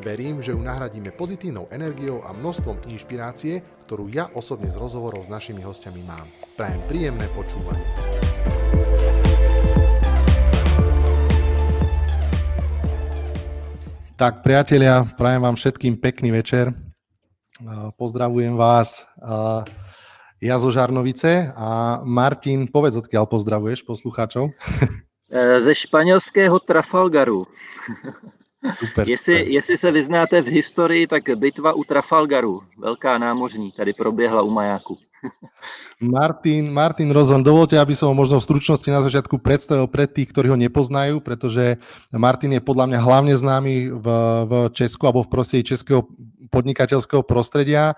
Verím, že ju nahradíme pozitívnou energiou a množstvom inšpirácie, ktorú ja osobne z rozhovorov s našimi hostiami mám. Prajem príjemné počúvanie. Tak priatelia, prajem vám všetkým pekný večer. Pozdravujem vás ja zo Žarnovice a Martin, povedz, odkiaľ pozdravuješ poslucháčov. E, ze španělského Trafalgaru. Super. jestli, jestli se vyznáte v historii, tak bitva u Trafalgaru, velká námořní, tady proběhla u majáku. Martin, Martin Rozon, dovolte, aby som ho možno v stručnosti na začiatku predstavil pre tých, ktorí ho nepoznajú, pretože Martin je podľa mňa hlavne známy v, v Česku alebo v prostredí českého podnikateľského prostredia.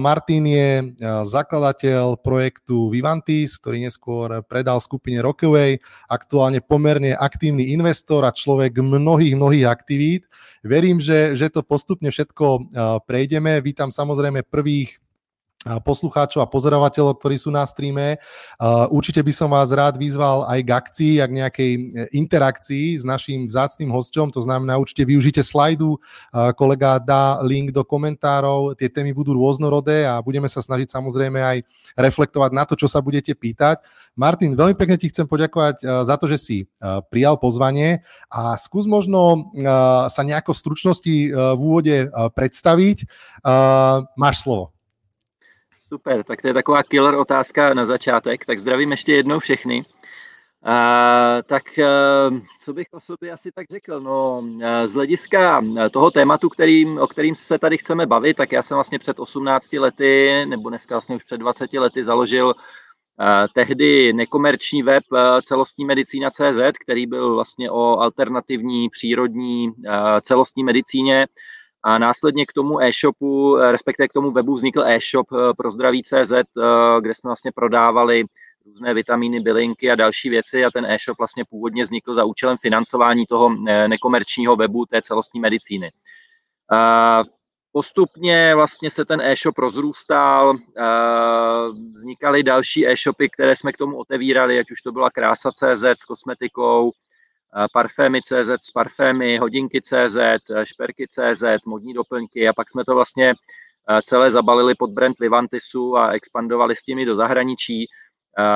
Martin je zakladateľ projektu Vivantis, ktorý neskôr predal skupine Rockaway, aktuálne pomerne aktívny investor a človek mnohých, mnohých aktivít. Verím, že, že to postupne všetko prejdeme. Vítam samozrejme prvých poslucháčov a pozorovateľov, ktorí sú na streame. Určite by som vás rád vyzval aj k akcii, ak nejakej e, interakcii s naším vzácným hosťom, to znamená určite využite slajdu, kolega dá link do komentárov, tie témy budú rôznorodé a budeme sa snažiť samozrejme aj reflektovať na to, čo sa budete pýtať. Martin, veľmi pekne ti chcem poďakovať e, za to, že si e, prijal pozvanie a skús možno sa nejako v stručnosti v úvode predstaviť. Máš slovo. Super, tak to je taková killer otázka na začátek. Tak zdravím ještě jednou všechny. A, tak co bych o sobě asi tak řekl? No, z hlediska toho tématu, kterým, o kterým se tady chceme bavit, tak já jsem vlastně před 18 lety, nebo dneska vlastně už před 20 lety založil tehdy nekomerční web celostní medicína CZ, který byl vlastně o alternativní přírodní celostní medicíně a následně k tomu e-shopu, eh, respektive k tomu webu vznikl e-shop eh, pro zdraví.cz, eh, kde jsme vlastně prodávali různé vitamíny, bylinky a další věci a ten e-shop vlastně původně vznikl za účelem financování toho nekomerčního webu té celostní medicíny. Postupně vlastně se ten e-shop rozrůstal, vznikaly další e-shopy, které jsme k tomu otevírali, ať už to byla Krása.cz s kosmetikou, parfémy CZ s parfémy, hodinky CZ, šperky CZ, modní doplňky a pak jsme to vlastně celé zabalili pod brand Vivantisu a expandovali s tím do zahraničí.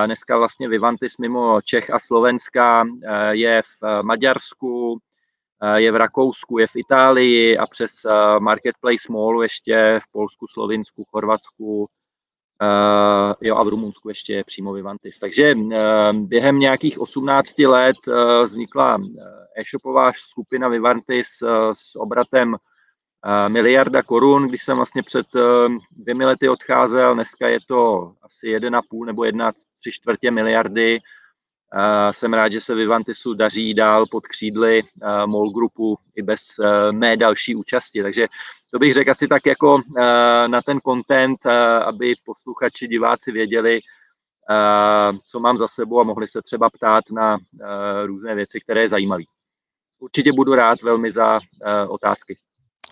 Dneska vlastně Vivantis mimo Čech a Slovenska je v Maďarsku, je v Rakousku, je v Itálii a přes Marketplace Mallu ještě v Polsku, Slovinsku, Chorvatsku, Uh, jo, a v Rumunsku ještě je přímo Vivantis. Takže uh, během nějakých 18 let uh, vznikla e-shopová skupina Vivantis uh, s obratem uh, miliarda korun, když jsem vlastně před uh, dvěmi lety odcházel, dneska je to asi 1,5 nebo 1,3 čtvrtě miliardy jsem rád, že se Vivantisu daří dál pod křídly uh, MOL Groupu i bez uh, mé další účasti. Takže to bych řekl asi tak jako uh, na ten content, aby posluchači, diváci věděli, co mám za sebou a mohli se třeba ptát na různé věci, které je zajímavé. Určitě budu rád velmi za otázky.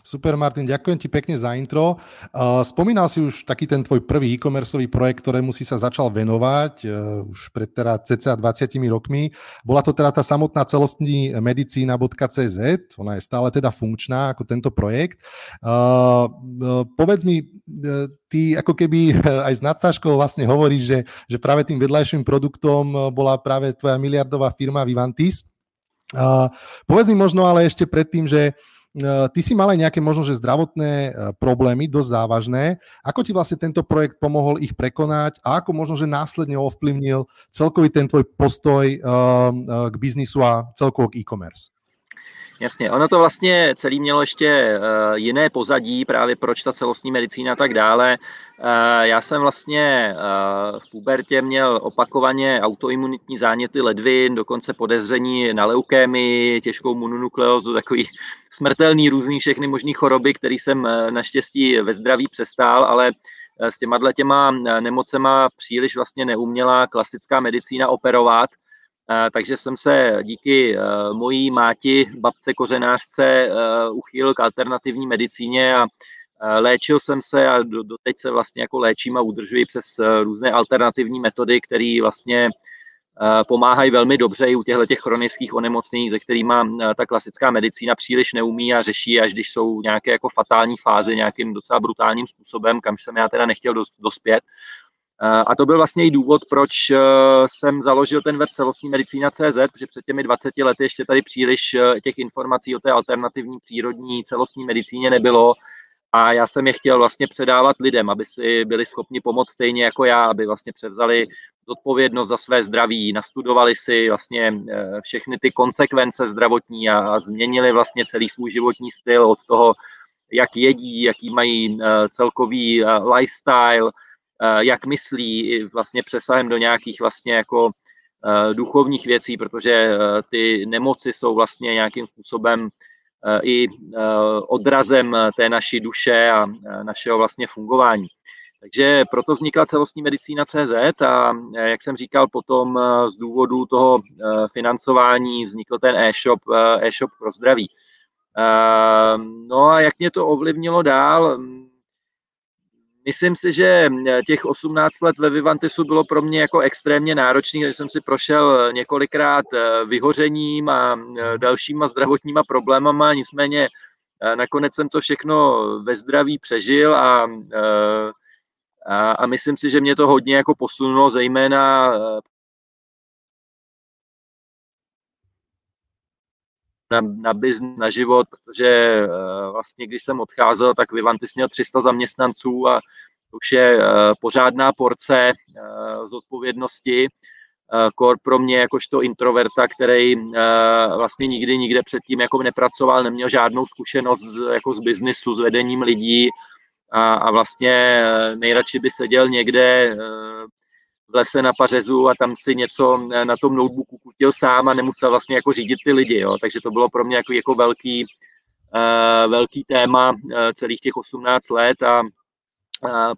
Super, Martin, ďakujem ti pekne za intro. Spomínal si už taký ten tvoj prvý e-commerceový projekt, ktorému si sa začal venovať uh, už pred teda cca 20 rokmi. Bola to teda tá samotná celostní medicína.cz, ona je stále teda funkčná ako tento projekt. Uh, povedz mi, uh, ty ako keby aj s nadsážkou vlastne hovoríš, že, že práve tým vedľajším produktom bola práve tvoja miliardová firma Vivantis. Uh, povedz mi možno ale ešte predtým, že uh, ty si mal aj nejaké možno, že zdravotné eh, problémy, dosť závažné. Ako ti vlastne tento projekt pomohol ich prekonať a ako možno, že následne ovplyvnil celkový ten tvoj postoj eh, k biznisu a celkovo k e-commerce? Jasně, ono to vlastně celý mělo ještě uh, jiné pozadí, právě proč ta celostní medicína a tak dále. Uh, já jsem vlastně uh, v pubertě měl opakovaně autoimunitní záněty ledvin, dokonce podezření na leukémii, těžkou mononukleózu, takový smrtelný různý všechny možné choroby, který jsem naštěstí ve zdraví přestál, ale s těma těma nemocema příliš vlastně neuměla klasická medicína operovat, takže jsem se díky mojí máti, babce kořenářce, uchýlil k alternativní medicíně a léčil jsem se a doteď se vlastně jako léčím a udržuji přes různé alternativní metody, které vlastně pomáhají velmi dobře i u těchto těch chronických onemocnění, ze kterými ta klasická medicína příliš neumí a řeší, až když jsou nějaké jako fatální fáze nějakým docela brutálním způsobem, kam jsem já teda nechtěl dospět. A to byl vlastně i důvod, proč jsem založil ten web celostní medicína.cz, protože před těmi 20 lety ještě tady příliš těch informací o té alternativní přírodní celostní medicíně nebylo. A já jsem je chtěl vlastně předávat lidem, aby si byli schopni pomoct stejně jako já, aby vlastně převzali zodpovědnost za své zdraví, nastudovali si vlastně eh, všechny ty konsekvence zdravotní a, změnili vlastně celý svůj životní styl od toho, jak jedí, jaký mají eh, celkový eh, lifestyle, jak myslí, vlastně přesahem do nějakých vlastně jako duchovních věcí, protože ty nemoci jsou vlastně nějakým způsobem i odrazem té naší duše a našeho vlastně fungování. Takže proto vznikla celostní medicína CZ a jak jsem říkal, potom z důvodu toho financování vznikl ten e-shop, e-shop pro zdraví. No a jak mě to ovlivnilo dál? Myslím si, že těch 18 let ve Vivantisu bylo pro mě jako extrémně náročný, když jsem si prošel několikrát vyhořením a dalšíma zdravotníma problémama, nicméně nakonec jsem to všechno ve zdraví přežil a a, a myslím si, že mě to hodně jako posunulo, zejména na, na biznis, na život, protože uh, vlastně když jsem odcházel, tak Vivantis měl 300 zaměstnanců a to už je uh, pořádná porce uh, zodpovědnosti. Kor pro mě jakožto introverta, který vlastně nikdy nikde předtím jako nepracoval, neměl žádnou zkušenost z, jako z biznisu, s vedením lidí, a, a vlastně eh, nejradši by seděl někde eh, v lese na pařezu a tam si něco eh, na tom notebooku kutil sám a nemusel vlastně jako řídit ty lidi, jo. takže to bylo pro mě jako, jako velký, velký téma celých těch 18 let a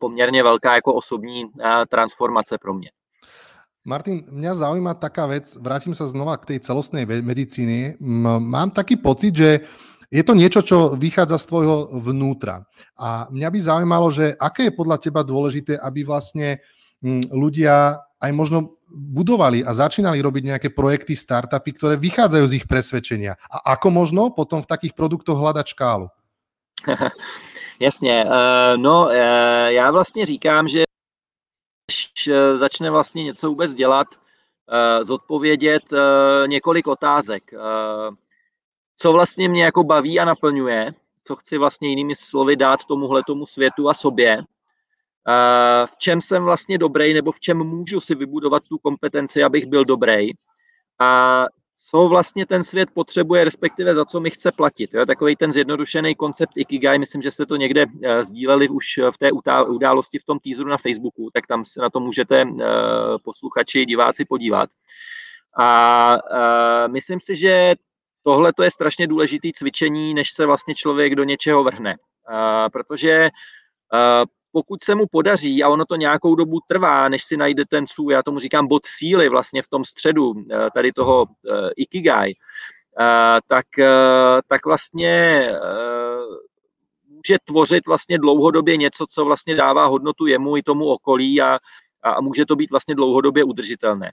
poměrně velká jako osobní transformace pro mě. Martin, mňa zaujíma taká vec, vrátim sa znova k tej celostnej medicíny. Mám taký pocit, že je to niečo, čo vychádza z tvojho vnútra. A mňa by zaujímalo, že aké je podľa teba dôležité, aby vlastne mm, ľudia aj možno budovali a začínali robiť nejaké projekty, startupy, ktoré vychádzajú z ich presvedčenia. A ako možno potom v takých produktoch hľadať škálu? Jasně, uh, no uh, já vlastně říkám, že když začne vlastně něco vůbec dělat, zodpovědět několik otázek co vlastně mě jako baví a naplňuje, co chci vlastně jinými slovy dát tomuhle tomu světu a sobě, v čem jsem vlastně dobrý nebo v čem můžu si vybudovat tu kompetenci, abych byl dobrý a co vlastně ten svět potřebuje, respektive za co mi chce platit. Jo? Takový ten zjednodušený koncept Ikigai, myslím, že jste to někde uh, sdíleli už v té události v tom teaseru na Facebooku, tak tam se na to můžete uh, posluchači, diváci podívat. A uh, myslím si, že tohle to je strašně důležité cvičení, než se vlastně člověk do něčeho vrhne. Protože pokud se mu podaří, a ono to nějakou dobu trvá, než si najde ten svůj, já tomu říkám bod síly vlastně v tom středu tady toho uh, Ikigai, uh, tak, tak vlastně může tvořit vlastně dlouhodobě něco, co vlastně dává hodnotu jemu i tomu okolí a, a může to být vlastně dlouhodobě udržitelné.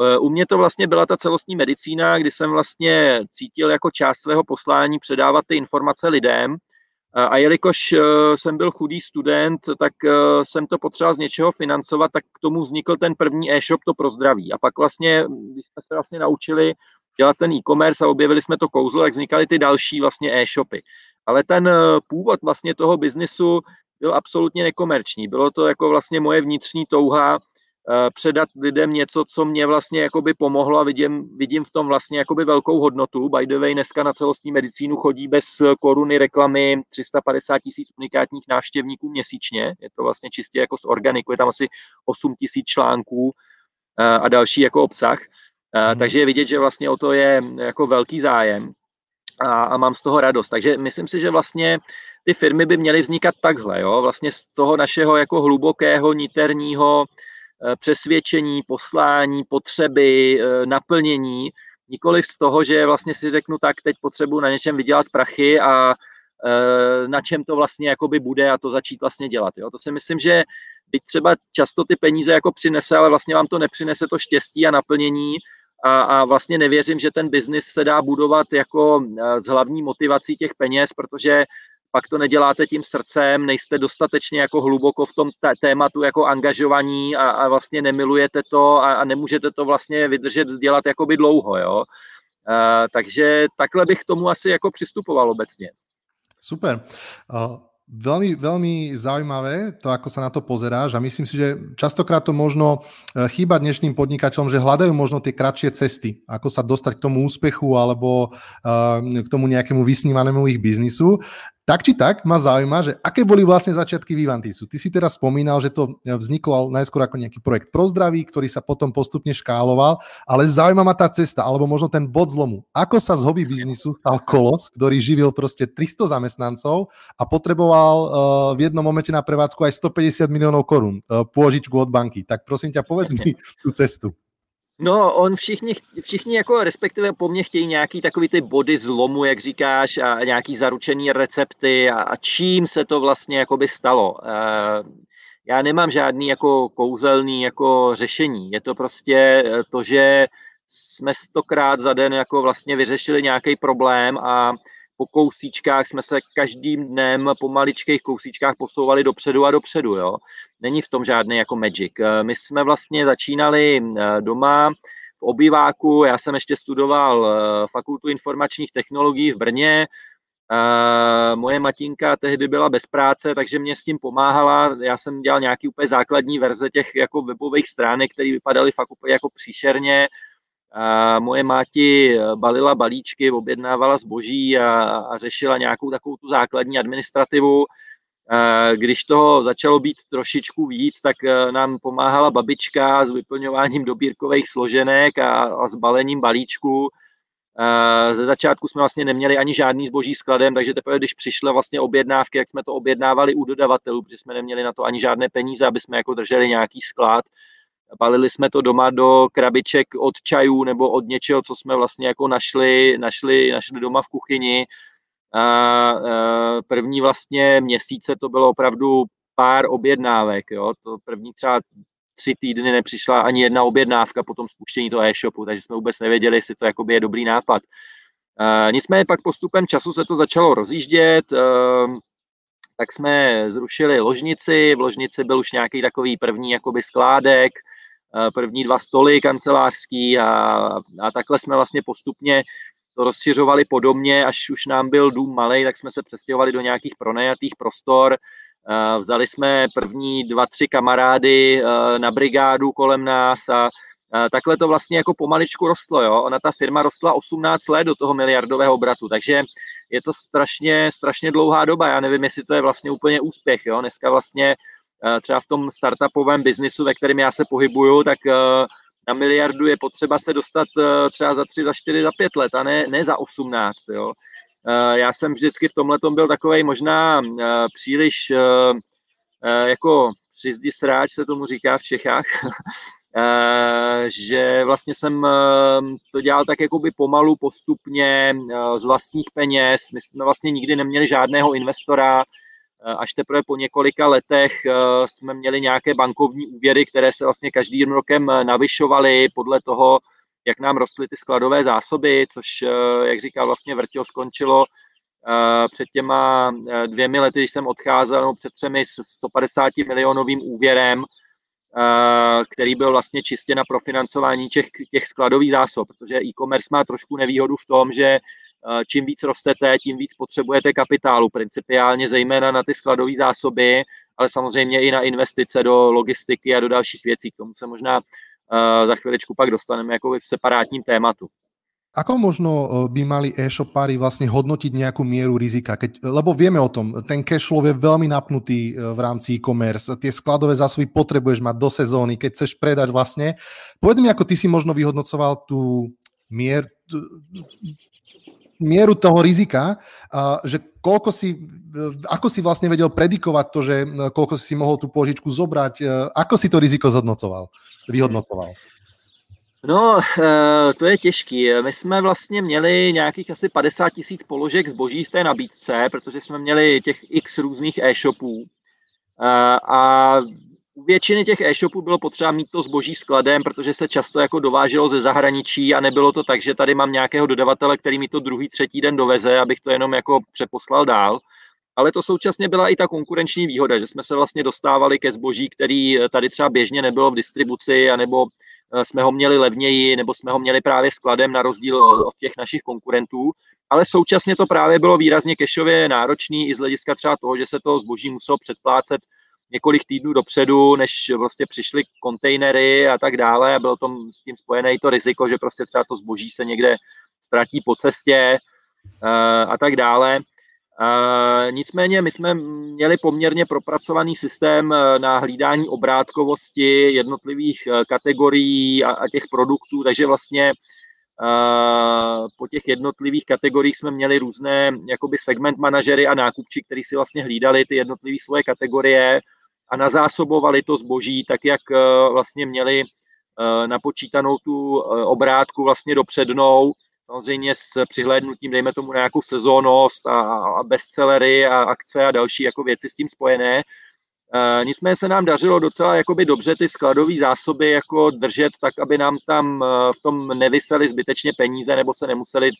Eh, u mě to vlastně byla ta celostní medicína, kdy jsem vlastně cítil jako část svého poslání předávat ty informace lidem. Eh, a jelikož eh, jsem byl chudý student, tak jsem to potřeboval z něčeho financovat, tak k tomu vznikl ten první e-shop to pro zdraví. A pak vlastně, když jsme se vlastně naučili dělat ten e-commerce a objevili jsme to kouzlo, tak vznikaly ty další vlastně e-shopy. Ale ten původ vlastně toho biznisu byl absolutně nekomerční. Bylo to jako vlastně moje vnitřní touha Eh, předat lidem něco, co mě vlastně jakoby pomohlo a vidím, vidím v tom vlastně jakoby velkou hodnotu. By the way, dneska na celostní medicínu chodí bez koruny reklamy 350 tisíc unikátních návštěvníků měsíčně. Je to vlastně čistě jako z organiku, je tam asi 8 tisíc článků eh, a další jako obsah. Hmm. Takže je vidět, že vlastně o to je jako velký zájem a, a mám z toho radost. Takže myslím si, že vlastně ty firmy by měly vznikat takhle, jo? vlastně z toho našeho jako hlubokého niterního eh, přesvědčení, poslání, potřeby, eh, naplnění, nikoli z toho, že vlastně si řeknu, tak teď potřebuji na něčem vydělat prachy a eh, na čem to vlastně jakoby bude a to začít vlastně dělat. Jo? To si myslím, že byť třeba často ty peníze jako přinese, ale vlastně vám to nepřinese to štěstí a naplnění a, a vlastně nevěřím, že ten biznis se dá budovat jako s hlavní motivací těch peněz, protože pak to neděláte tím srdcem, nejste dostatečně jako hluboko v tom tématu jako angažovaní a, a vlastně nemilujete to a, a nemůžete to vlastně vydržet dělat jakoby dlouho, jo. Uh, takže takhle bych tomu asi jako přistupoval obecně. Super. Uh, Veľmi, veľmi zaujímavé to, ako sa na to pozeráš a myslím si, že častokrát to možno e, chýba dnešným podnikateľom, že hľadajú možno tie kratšie cesty, ako sa dostať k tomu úspechu alebo uh, k tomu nejakému vysnívanému ich biznisu tak či tak ma zaujíma, že aké boli vlastne začiatky Vivantisu. Ty si teraz spomínal, že to vzniklo najskôr ako nejaký projekt pro zdraví, ktorý sa potom postupne škáloval, ale zaujíma ma tá cesta, alebo možno ten bod zlomu. Ako sa z hobby biznisu stal kolos, ktorý živil proste 300 zamestnancov a potreboval uh, v jednom momente na prevádzku aj 150 miliónov korún uh, pôžičku od banky. Tak prosím ťa, povedz mi tú cestu. No, on všichni, všichni jako respektive po mně chtějí nějaký takový ty body zlomu, jak říkáš, a nějaký zaručený recepty a, a čím se to vlastně jakoby stalo. E, já nemám žádný jako kouzelný jako řešení. Je to prostě eh, to, že jsme stokrát za den jako vlastně vyřešili nějaký problém a po kousíčkách jsme se každým dnem po maličkých kousíčkách posouvali dopředu a dopředu. Jo. Není v tom žádný jako magic. Eh, my jsme vlastně začínali eh, doma v obyváku, já jsem ještě studoval eh, fakultu informačních technologií v Brně, moje matinka tehdy byla bez práce, takže mě s tím pomáhala. Já jsem dělal nějaký úplně základní verze těch jako webových stránek, které vypadaly fakt úplně jako příšerně a moje máti eh, balila balíčky, objednávala zboží a, a řešila nějakou takovou tu základní administrativu. Když toho začalo být trošičku víc, tak eh, nám pomáhala babička s vyplňováním dobírkových složenek a, a s balením balíčku. Ze začátku jsme vlastně neměli ani žádný zboží skladem, takže teprve když přišly vlastně objednávky, jak jsme to objednávali u dodavatelů, protože jsme neměli na to ani žádné peníze, aby jsme jako drželi nějaký sklad, Balili jsme to doma do krabiček od čajů nebo od něčeho, co jsme vlastně jako našli, našli, našli doma v kuchyni. A první vlastně měsíce to bylo opravdu pár objednávek. Jo? To první třeba tři týdny nepřišla ani jedna objednávka po tom spuštění toho e-shopu, takže jsme vůbec nevěděli, jestli to jakoby je dobrý nápad. Uh, nicméně pak postupem času se to začalo rozjíždět, tak jsme zrušili ložnici, v ložnici byl už nějaký takový první jakoby skládek, první dva stoly kancelářský a, a takhle jsme vlastně postupně to rozšiřovali po domě, až už nám byl dům malý, tak jsme se přestěhovali do nějakých pronajatých prostor. Eh, vzali jsme první dva, tři kamarády eh, na brigádu kolem nás a takhle to vlastně jako pomaličku rostlo. Jo? Ona ta firma rostla 18 let do toho miliardového obratu, takže je to strašně, strašně dlouhá doba. Já nevím, jestli to je vlastně úplně úspěch. Jo? Dneska vlastně Eh, třeba v tom startupovém biznisu, ve kterém já se pohybuju, tak eh, na miliardu je potřeba se dostat eh, třeba za tři, za čtyři, za pět let a ne, ne za osmnáct. Jo. Já jsem vždycky v tomhle byl takový možná příliš jako přizdi sráč se tomu říká v Čechách, že vlastně jsem to dělal tak jakoby pomalu, postupně, z vlastních peněz. My jsme vlastně nikdy neměli žádného investora, Eh, až teprve po několika letech eh, jsme měli nějaké bankovní úvěry, které se vlastně každým rokem eh, navyšovaly podle toho, jak nám rostly ty skladové zásoby, což, jak říkal, vlastně Vrtěl skončilo před těma dvěmi lety, když jsem odcházel, no před třemi s 150 milionovým úvěrem, který byl vlastně čistě na profinancování těch, těch skladových zásob, protože e-commerce má trošku nevýhodu v tom, že Eh, čím víc rostete, tím víc potřebujete kapitálu, principiálně zejména na ty skladové zásoby, ale samozřejmě i na investice do logistiky a do dalších věcí. K tomu se možná eh, za chviličku pak dostaneme jako v separátním tématu. Ako možno eh, by mali e-shopári vlastne hodnotiť nejakú mieru rizika? Keď, lebo vieme o tom, ten cash flow je veľmi napnutý v rámci e-commerce. Tie skladové zásoby potrebuješ mať do sezóny, keď chceš predať vlastne. Povedz mi, ako ty si možno vyhodnocoval tú mier, mieru toho rizika, že koľko si, ako si vlastne vedel predikovať to, že koľko si mohol tú pôžičku zobrať, ako si to riziko zhodnocoval, vyhodnocoval? No, to je těžký. My jsme vlastně měli nějakých asi 50 tisíc položek zboží v té nabídce, protože jsme měli těch x různých e-shopů. A u většiny těch e-shopů bylo potřeba mít to zboží skladem, protože se často jako dováželo ze zahraničí a nebylo to tak, že tady mám nějakého dodavatele, který mi to druhý, třetí den doveze, abych to jenom jako přeposlal dál. Ale to současně byla i ta konkurenční výhoda, že jsme se vlastně dostávali ke zboží, který tady třeba běžně nebylo v distribuci, anebo Eh, jsme ho měli levněji nebo jsme ho měli právě skladem na rozdíl od těch našich konkurentů, ale současně to právě bylo výrazně kešově náročný i z hlediska třeba toho, že se to zboží muselo předplácet několik týdnů dopředu, než vlastně přišly kontejnery a tak dále. A bylo tom s tím spojené i to riziko, že prostě třeba to zboží se někde ztratí po cestě eh, a tak dále. Uh, nicméně my jsme měli poměrně propracovaný systém e, na hlídání obrátkovosti jednotlivých kategorií a, těch produktů, takže vlastně po těch jednotlivých kategoriích jsme měli různé jakoby segment manažery a nákupči, kteří si vlastně hlídali ty jednotlivé svoje kategorie a nazásobovali to zboží tak, jak uh, vlastně měli napočítanou tu obrátku vlastně dopřednou samozřejmě s přihlédnutím, dejme tomu, na nějakou sezónnost a, bestsellery a akce a další jako věci s tím spojené. Nicméně se nám dařilo docela jakoby dobře ty skladové zásoby jako držet tak, aby nám tam v tom nevysely zbytečně peníze nebo se nemuseli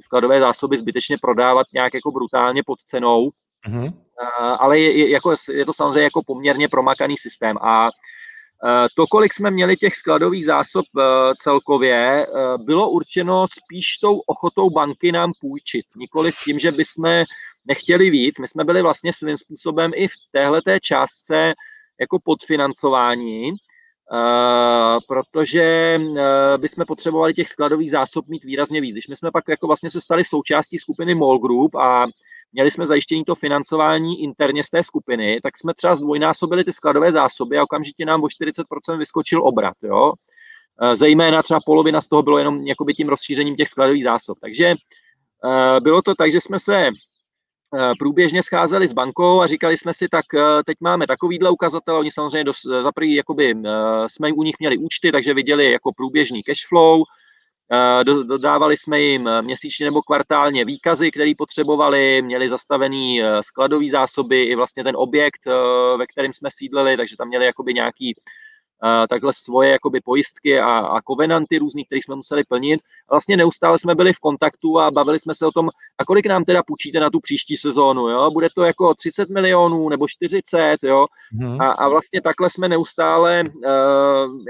skladové zásoby zbytečně prodávat nějak jako brutálně pod cenou. Mm-hmm. Ale je, jako, je to samozřejmě jako poměrně promakaný systém a Eh, to, kolik jsme měli těch skladových zásob eh, celkově, bylo určeno spíš tou ochotou banky nám půjčit. Nikoli tím, že bychom nechtěli víc. My jsme byli vlastně svým způsobem i v téhleté částce jako podfinancování, protože bychom potřebovali těch skladových zásob mít výrazně víc. Když my jsme pak jako vlastně se stali součástí skupiny MOL Group a měli jsme zajištění to financování interně z té skupiny, tak jsme třeba zdvojnásobili ty skladové zásoby a okamžitě nám o 40% vyskočil obrat. Jo? E, zejména třeba polovina z toho bylo jenom tím rozšířením těch skladových zásob. Takže bylo to tak, že jsme se průběžně scházeli s bankou a říkali jsme si, tak teď máme takovýhle ukazatel, oni samozřejmě dos, za prvý, jakoby, jsme u nich měli účty, takže viděli jako průběžný cash flow, Eh, dodávali jsme jim měsíčně nebo kvartálně výkazy, které potřebovali, měli zastavený eh, skladový zásoby i vlastně ten objekt, eh, ve kterém jsme sídlili, takže tam měli jakoby nějaký takhle svoje jakoby pojistky a, a kovenanty různý, které jsme museli plnit. Vlastně neustále jsme byli v kontaktu a bavili jsme se o tom, a kolik nám teda půjčíte na tu příští sezónu, jo? Bude to jako 30 milionů nebo 40, jo? Hmm. A, a vlastně takhle jsme neustále uh,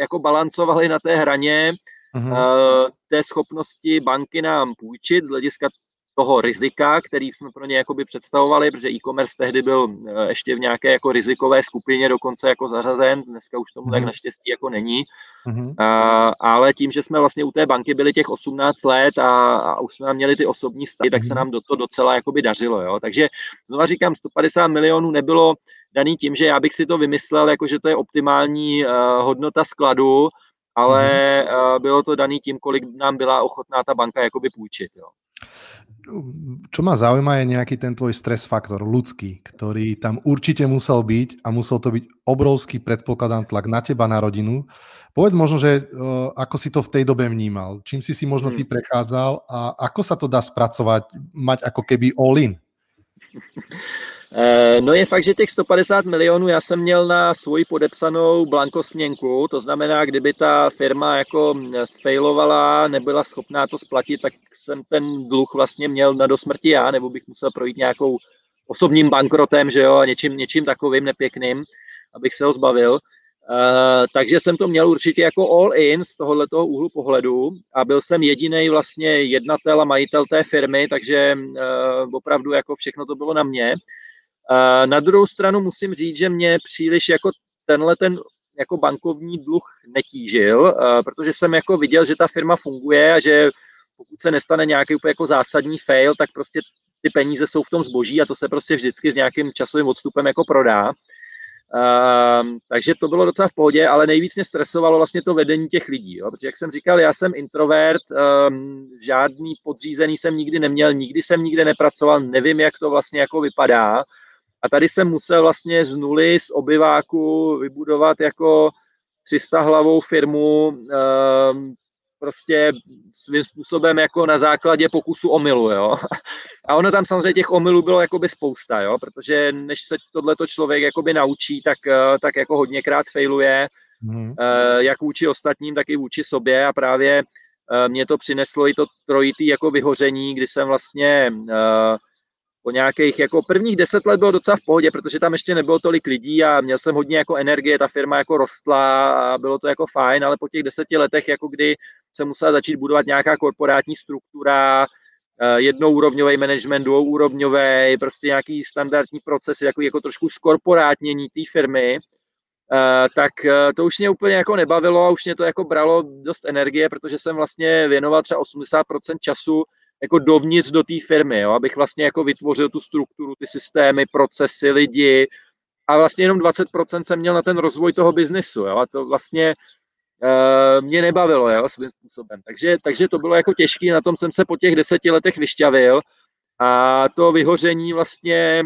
jako balancovali na té hraně, uh-huh. té schopnosti banky nám půjčit z hlediska toho rizika, který jsme pro ně jakoby představovali, protože e-commerce tehdy byl eh, ještě v nějaké jako rizikové skupině dokonce jako zařazen, dneska už tomu tak mhm. naštěstí jako není, mm. a, ale tím, že jsme vlastně u té banky byli těch 18 let a, a už jsme měli ty osobní stavy, tak se mhm. nám do to docela jakoby dařilo, jo. takže znova říkám, 150 milionů nebylo daný tím, že já bych si to vymyslel, jako že to je optimální uh, hodnota skladu, ale mm-hmm. bylo to daný tím, kolik nám byla ochotná ta banka jakoby půjčit. Jo. Čo ma zaujíma je nejaký ten tvoj stres faktor, ľudský, ktorý tam určite musel byť a musel to byť obrovský predpokladám tlak na teba, na rodinu. Povedz možno, že uh, ako si to v tej dobe vnímal, čím si si možno ty hmm. prechádzal a ako sa to dá spracovať, mať ako keby all in? Eh, no je fakt, že těch 150 milionů já jsem měl na svoji podepsanou blankosměnku, to znamená, kdyby ta firma jako sfailovala, nebyla schopná to splatit, tak jsem ten dluh vlastně měl na dosmrti já, nebo bych musel projít nějakou osobním bankrotem, že jo, a něčím, něčím takovým nepěkným, abych se ho zbavil. Uh, takže jsem to měl určitě jako all in z tohoto úhlu pohledu a byl jsem jediný vlastně jednatel a majitel té firmy, takže uh, opravdu jako všechno to bylo na mě. Na druhou stranu musím říct, že mě příliš jako tenhle ten jako bankovní dluh netížil, protože jsem jako viděl, že ta firma funguje a že pokud se nestane nějaký úplně jako zásadní fail, tak prostě ty peníze jsou v tom zboží a to se prostě vždycky s nějakým časovým odstupem jako prodá. Um, takže to bylo docela v pohodě, ale nejvíc mě stresovalo vlastně to vedení těch lidí, jo? protože jak jsem říkal, já jsem introvert, um, žádný podřízený jsem nikdy neměl, nikdy jsem nikde nepracoval, nevím, jak to vlastně jako vypadá a tady jsem musel vlastně z nuly, z obyváku vybudovat jako 300 hlavou firmu, um, prostě svým způsobem jako na základě pokusu omylu, jo. A ono tam samozřejmě těch omylů bylo jakoby spousta, jo, protože než se tohleto člověk jakoby naučí, tak, eh, tak jako hodněkrát failuje, mm. jak vůči ostatním, tak i vůči sobě a právě eh, mě to přineslo i to trojitý jako vyhoření, kdy jsem vlastně po nějakých, jako prvních deset let bylo docela v pohodě, protože tam ještě nebylo tolik lidí a měl jsem hodně jako energie, ta firma jako rostla a bylo to jako fajn, ale po těch deseti letech, jako kdy se musela začít budovat nějaká korporátní struktura, eh, jednoúrovňový management, dvouúrovňový, prostě nějaký standardní procesy, jako, jako trošku skorporátnění té firmy, eh, tak eh, to už mě úplně jako nebavilo a už mě to jako bralo dost energie, protože jsem vlastně věnoval třeba 80% času jako dovnitř do té firmy, jo, abych vlastně jako vytvořil tu strukturu, ty systémy, procesy, lidi. A vlastně jenom 20% jsem měl na ten rozvoj toho biznesu, jo, a to vlastně uh, mě nebavilo, jo, svým způsobem. Takže, takže to bylo jako těžké, na tom jsem se po těch deseti letech vyšťavil. A to vyhoření vlastně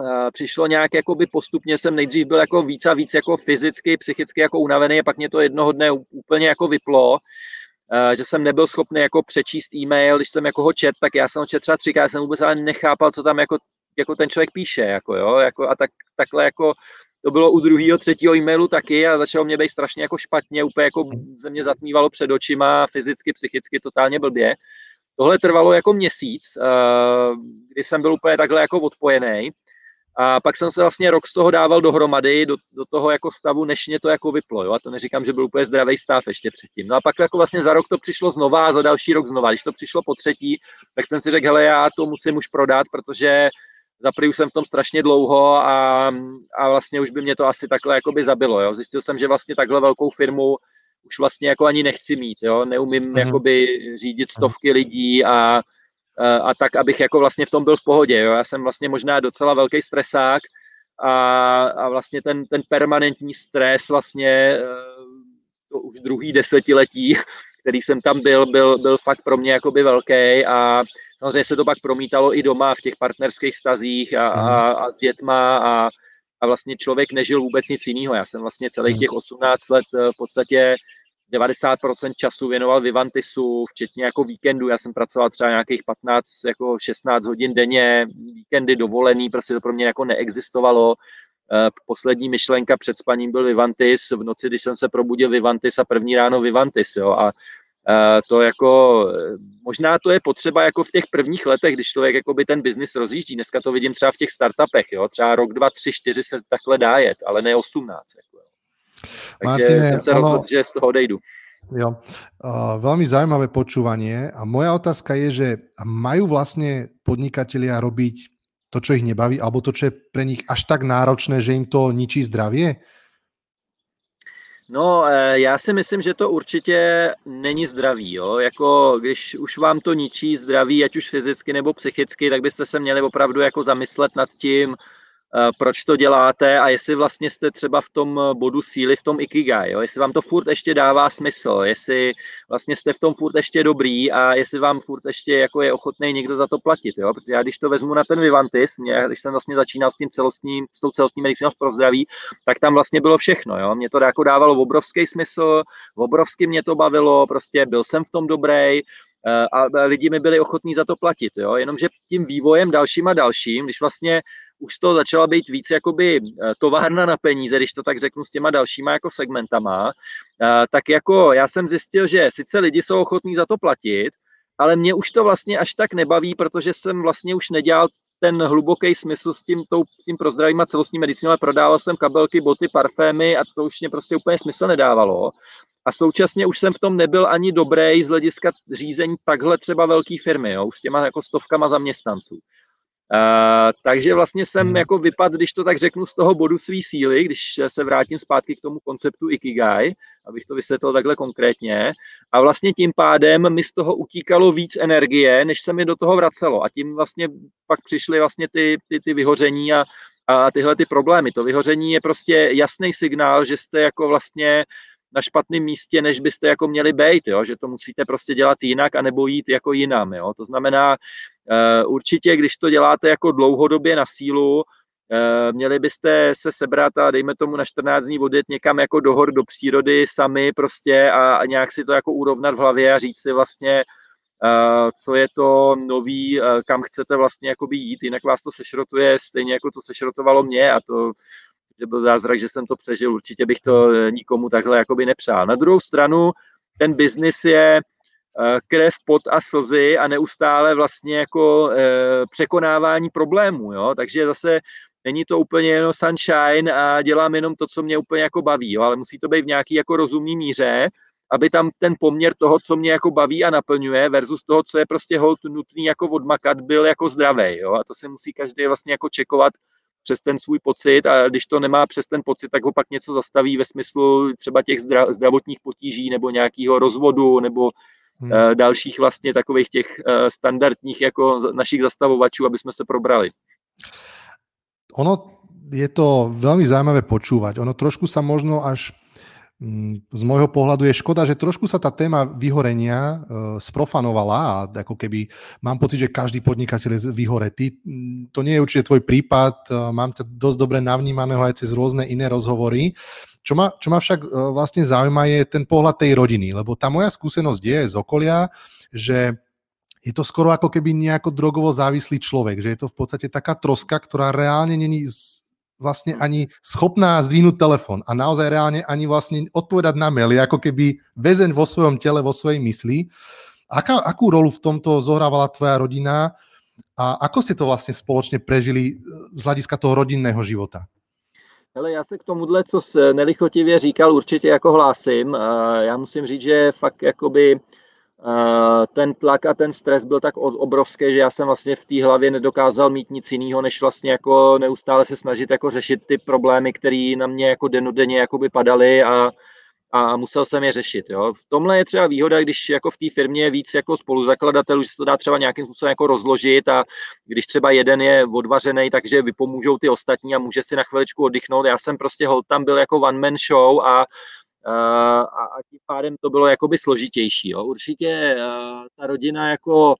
uh, přišlo nějak jakoby postupně, jsem nejdřív byl jako víc a víc jako fyzicky, psychicky jako unavený a pak mě to jednoho dne úplně jako vyplo že jsem nebyl schopný jako přečíst e-mail, když jsem jako ho čet, tak já jsem ho čet třeba třikrát, já jsem vůbec ale nechápal, co tam jako, jako ten člověk píše, jako jo, jako a tak, takhle jako to bylo u druhého, třetího e-mailu taky a začalo mě být strašně jako špatně, úplně jako ze mě zatmívalo před očima, fyzicky, psychicky, totálně blbě. Tohle trvalo jako měsíc, eh, kdy jsem byl úplně takhle jako odpojený a pak jsem se vlastně rok z toho dával dohromady, do, do toho jako stavu, než mě to jako vyplo. Jo? A to neříkám, že byl úplně zdravý stav ještě předtím. No a pak jako vlastně za rok to přišlo znova a za další rok znova. Když to přišlo po třetí, tak jsem si řekl, hele, já to musím už prodat, protože za už jsem v tom strašně dlouho a, a vlastně už by mě to asi takhle jakoby zabilo. Jo? Zjistil jsem, že vlastně takhle velkou firmu už vlastně jako ani nechci mít. Jo? Neumím mm. jakoby řídit stovky lidí a a tak, abych jako vlastně v tom byl v pohodě. Jo. Já jsem vlastně možná docela velký stresák a, a vlastně ten, ten permanentní stres vlastně eh, to už druhý desetiletí, který jsem tam byl, byl, byl fakt pro mě jakoby velký a samozřejmě se to pak promítalo i doma v těch partnerských stazích a, a, a s dětma a, a vlastně člověk nežil vůbec nic jiného. Já jsem vlastně celých těch 18 let eh, v podstatě 90% času věnoval Vivantisu, včetně jako víkendu. Já jsem pracoval třeba nějakých 15, jako 16 hodin denně, víkendy dovolený, prostě to pro mě jako neexistovalo. Eh, poslední myšlenka před spaním byl Vivantis, v noci, když jsem se probudil Vivantis a první ráno Vivantis, jo, a eh, to jako, možná to je potřeba jako v těch prvních letech, když člověk jako by ten biznis rozjíždí. Dneska to vidím třeba v těch startupech, jo, třeba rok, dva, tři, čtyři se takhle dá jet, ale ne 18. Jako. Takže Martine, jsem se rozhodl, že z toho odejdu. Jo, uh, veľmi zaujímavé počúvanie a moja otázka je, že majú vlastne podnikatelia robiť to, čo ich nebaví, alebo to, čo je pre nich až tak náročné, že im to ničí zdravie? No, e, já si myslím, že to určitě není zdravý. Jo? Jako, když už vám to ničí zdraví, ať už fyzicky nebo psychicky, tak byste se měli opravdu jako zamyslet nad tím, proč to děláte a jestli vlastně jste třeba v tom bodu síly, v tom ikigai, jo? jestli vám to furt ještě dává smysl, jestli vlastně jste v tom furt ještě dobrý a jestli vám furt ještě jako je ochotný někdo za to platit, jo? protože já když to vezmu na ten Vivantis, mě, když jsem vlastně začínal s tím celostním, s tou celostní medicínou pro zdraví, tak tam vlastně bylo všechno, jo? mě to jako dávalo obrovský smysl, obrovsky mě to bavilo, prostě byl jsem v tom dobrý, eh, a lidi mi byli ochotní za to platit, jo? jenomže tím vývojem dalším a dalším, když vlastně už to začala být víc jakoby eh, továrna na peníze, když to tak řeknu s těma dalšíma jako segmentama, eh, tak jako já jsem zjistil, že sice lidi jsou ochotní za to platit, ale mě už to vlastně až tak nebaví, protože jsem vlastně už nedělal ten hluboký smysl s tím, tou, s tím prozdravím a celostní medicínou, ale prodával jsem kabelky, boty, parfémy a to už mě prostě úplně smysl nedávalo. A současně už jsem v tom nebyl ani dobrý z hlediska řízení takhle třeba velké firmy, jo, s těma jako stovkama zaměstnanců. Uh, takže vlastně jsem hmm. jako vypad, když to tak řeknu, z toho bodu své síly, když se vrátím zpátky k tomu konceptu Ikigai, abych to vysvětlil takhle konkrétně. A vlastně tím pádem mi z toho utíkalo víc energie, než se mi do toho vracelo. A tím vlastně pak přišly vlastně ty, ty, ty vyhoření a, a tyhle ty problémy. To vyhoření je prostě jasný signál, že jste jako vlastně na špatném místě, než byste jako měli být, jo? že to musíte prostě dělat jinak a nebo jít jako jinam. Jo? To znamená, uh, určitě, když to děláte jako dlouhodobě na sílu, uh, měli byste se sebrat a dejme tomu na 14 dní odjet někam jako do hor, do přírody sami prostě a, a nějak si to jako urovnat v hlavě a říct si vlastně, uh, co je to nový, kam chcete vlastně jakoby jít, jinak vás to sešrotuje stejně jako to sešrotovalo mě a to že byl zázrak, že jsem to přežil, určitě bych to eh, nikomu takhle jakoby nepřál. Na druhou stranu, ten biznis je eh, krev, pot a slzy a neustále vlastně jako eh, překonávání problémů, jo? takže zase není to úplně jenom sunshine a dělám jenom to, co mě úplně jako baví, jo? ale musí to být v nějaký jako rozumný míře, aby tam ten poměr toho, co mě jako baví a naplňuje versus toho, co je prostě hold nutný jako odmakat, byl jako zdravý, jo? a to se musí každý vlastně jako čekovat přes ten svůj pocit a když to nemá přes ten pocit, tak ho pak něco zastaví ve smyslu třeba těch zdravotních potíží nebo nějakého rozvodu nebo hmm. uh, dalších vlastně takových těch uh, standardních jako našich zastavovačů, aby jsme se probrali. Ono je to veľmi zaujímavé počúvať. Ono trošku sa možno až z môjho pohľadu je škoda, že trošku sa tá téma vyhorenia uh, sprofanovala a ako keby mám pocit, že každý podnikateľ je vyhoretý. Mm, to nie je určite tvoj prípad, uh, mám ťa dosť dobre navnímaného aj cez rôzne iné rozhovory. Čo ma, čo ma však uh, vlastne zaujíma je ten pohľad tej rodiny, lebo tá moja skúsenosť je z okolia, že je to skoro ako keby nejako drogovo závislý človek, že je to v podstate taká troska, ktorá reálne není vlastne ani schopná zdvihnúť telefon a naozaj reálne ani vlastne odpovedať na maily, ako keby väzeň vo svojom tele, vo svojej mysli. Aká, akú rolu v tomto zohrávala tvoja rodina a ako ste to vlastně spoločně prežili z hlediska toho rodinného života? Hele, já se k tomuhle, co se nelichotivě říkal, určitě jako hlásím. Já musím říct, že fakt jakoby ten tlak a ten stres byl tak obrovský, že já jsem vlastně v té hlavě nedokázal mít nic jiného, než vlastně jako neustále se snažit jako řešit ty problémy, které na mě jako denodenně jakoby padaly a, a musel jsem je řešit. Jo. V tomhle je třeba výhoda, když jako v té firmě je víc jako spoluzakladatelů, že se to dá třeba nějakým způsobem jako rozložit a když třeba jeden je odvařený, takže vypomůžou ty ostatní a může si na chviličku oddychnout. Já jsem prostě hold tam byl jako one man show a a, a tím pádem to bylo jakoby složitější. Jo. Určitě ta rodina jako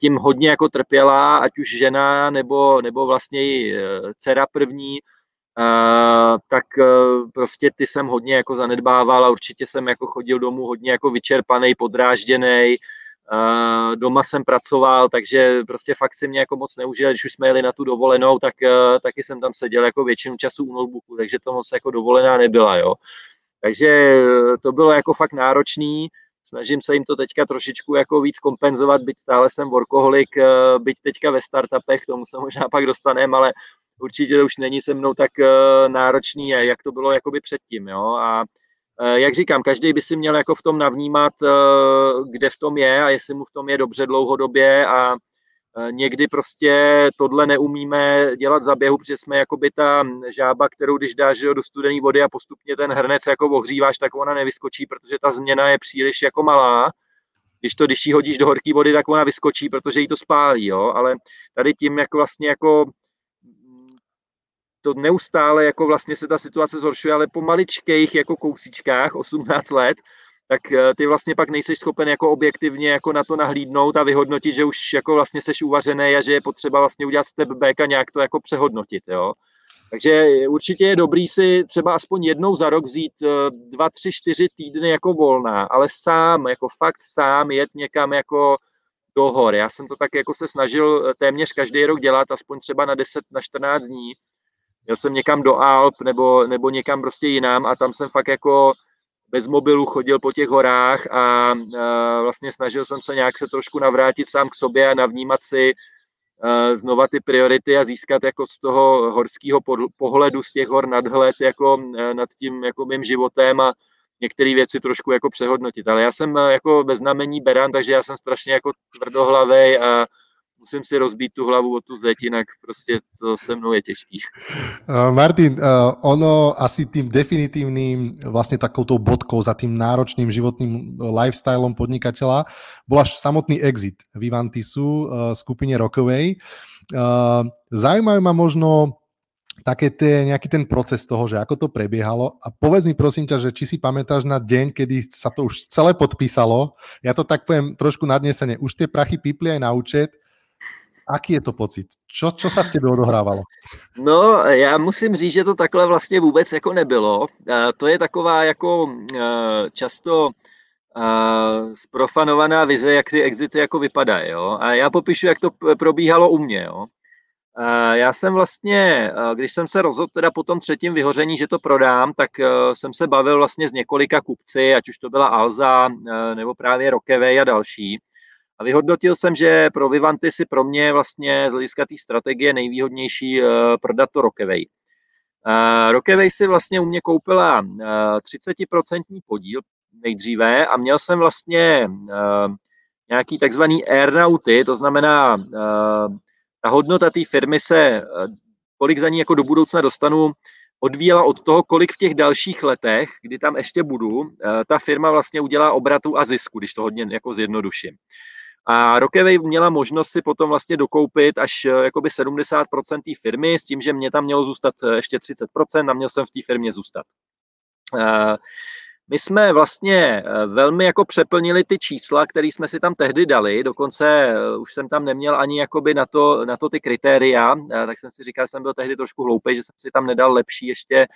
tím hodně jako trpěla, ať už žena nebo, nebo vlastně i e, dcera první, tak e, prostě ty jsem hodně jako zanedbával a určitě jsem jako chodil domů hodně jako vyčerpaný, podrážděný, doma jsem pracoval, takže prostě fakt si mě jako moc neužil, když už jsme jeli na tu dovolenou, tak e, taky jsem tam seděl jako většinu času u notebooku, takže to moc jako dovolená nebyla, jo. Takže eh, to bylo jako fakt náročný. Snažím se jim to teďka trošičku jako víc kompenzovat, byť stále jsem workoholik, eh, byť teďka ve startupech, tomu se možná pak dostaneme, ale určitě to už není se mnou tak eh, náročný, jak to bylo jakoby předtím. Jo? A jak říkám, každý by si měl jako v tom navnímat, kde v tom je a jestli mu v tom je dobře dlouhodobě a někdy prostě tohle neumíme dělat za běhu, protože jsme jako by ta žába, kterou když dáš do studené vody a postupně ten hrnec jako ohříváš, tak ona nevyskočí, protože ta změna je příliš jako malá. Když to, když ji hodíš do horké vody, tak ona vyskočí, protože jí to spálí, jo? ale tady tím jako vlastně jako to neustále jako vlastně se ta situace zhoršuje, ale po maličkých jako kousíčkách, 18 let, tak eh, ty vlastně pak nejseš schopen jako objektivně jako na to nahlídnout a vyhodnotit, že už jako vlastně seš uvařený a že je potřeba vlastně udělat step back a nějak to jako přehodnotit, jo. Takže určitě je dobrý si třeba aspoň jednou za rok vzít eh, dva, tři, čtyři týdny jako volná, ale sám, jako fakt sám jet někam jako do hor. Já jsem to tak jako se snažil eh, téměř každý rok dělat, aspoň třeba na 10, na 14 dní. Jel jsem někam do Alp nebo, nebo někam prostě jinam a tam jsem fakt jako bez mobilu chodil po těch horách a, vlastně snažil jsem se nějak se trošku navrátit sám k sobě a navnímat si a znova ty priority a získat jako z toho horského pohledu, z těch hor nadhled jako nad tím jako mým životem a některé věci trošku jako přehodnotit. Ale já jsem jako bez znamení beran, takže já jsem strašně jako tvrdohlavej a musím si rozbít tu hlavu o tu zeď, jinak prostě to se mnou je těžký. Uh, Martin, uh, ono asi tým definitívnym vlastne takouto bodkou za tým náročným životným lifestylom podnikateľa bol až samotný exit Vivantisu skupine Rokovej. Uh, zaujímajú ma možno také tie, nejaký ten proces toho, že ako to prebiehalo. A povedz mi prosím ťa, že či si pamätáš na deň, kedy sa to už celé podpísalo. Ja to tak poviem trošku nadnesene. Už tie prachy pípli aj na účet. Aký je to pocit? Čo, čo sa v tebe odohrávalo? No, já musím říct, že to takhle vlastně vůbec jako nebylo. To je taková jako často sprofanovaná vize, jak ty exity jako vypadají. Jo? A já popíšu, jak to probíhalo u mě. Jo? Já jsem vlastně, když jsem se rozhodl teda po tom třetím vyhoření, že to prodám, tak jsem se bavil vlastně s několika kupci, ať už to byla Alza nebo právě Rockaway a další. A vyhodnotil jsem, že pro Vivanty si pro mě vlastně z hlediska té strategie nejvýhodnější prodat to Rockaway. Rockaway si vlastně u mě koupila 30% podíl nejdříve a měl jsem vlastně nějaký takzvaný earnouty, to znamená ta hodnota té firmy se, eh, kolik za ní jako do budoucna dostanu, odvíjela od toho, kolik v těch dalších letech, kdy tam ještě budu, eh, ta firma vlastně udělá obratu a zisku, když to hodně jako zjednoduším. A Rockaway měla možnost si potom vlastně dokoupit až eh, jakoby 70% té firmy s tím, že mě tam mělo zůstat ještě 30% a měl jsem v té firmě zůstat. My jsme vlastně eh, velmi jako přeplnili ty čísla, které jsme si tam tehdy dali, dokonce eh, už jsem tam neměl ani jakoby na to, na to ty kritéria, eh, tak jsem si říkal, že jsem byl tehdy trošku hloupý, že jsem si tam nedal lepší ještě,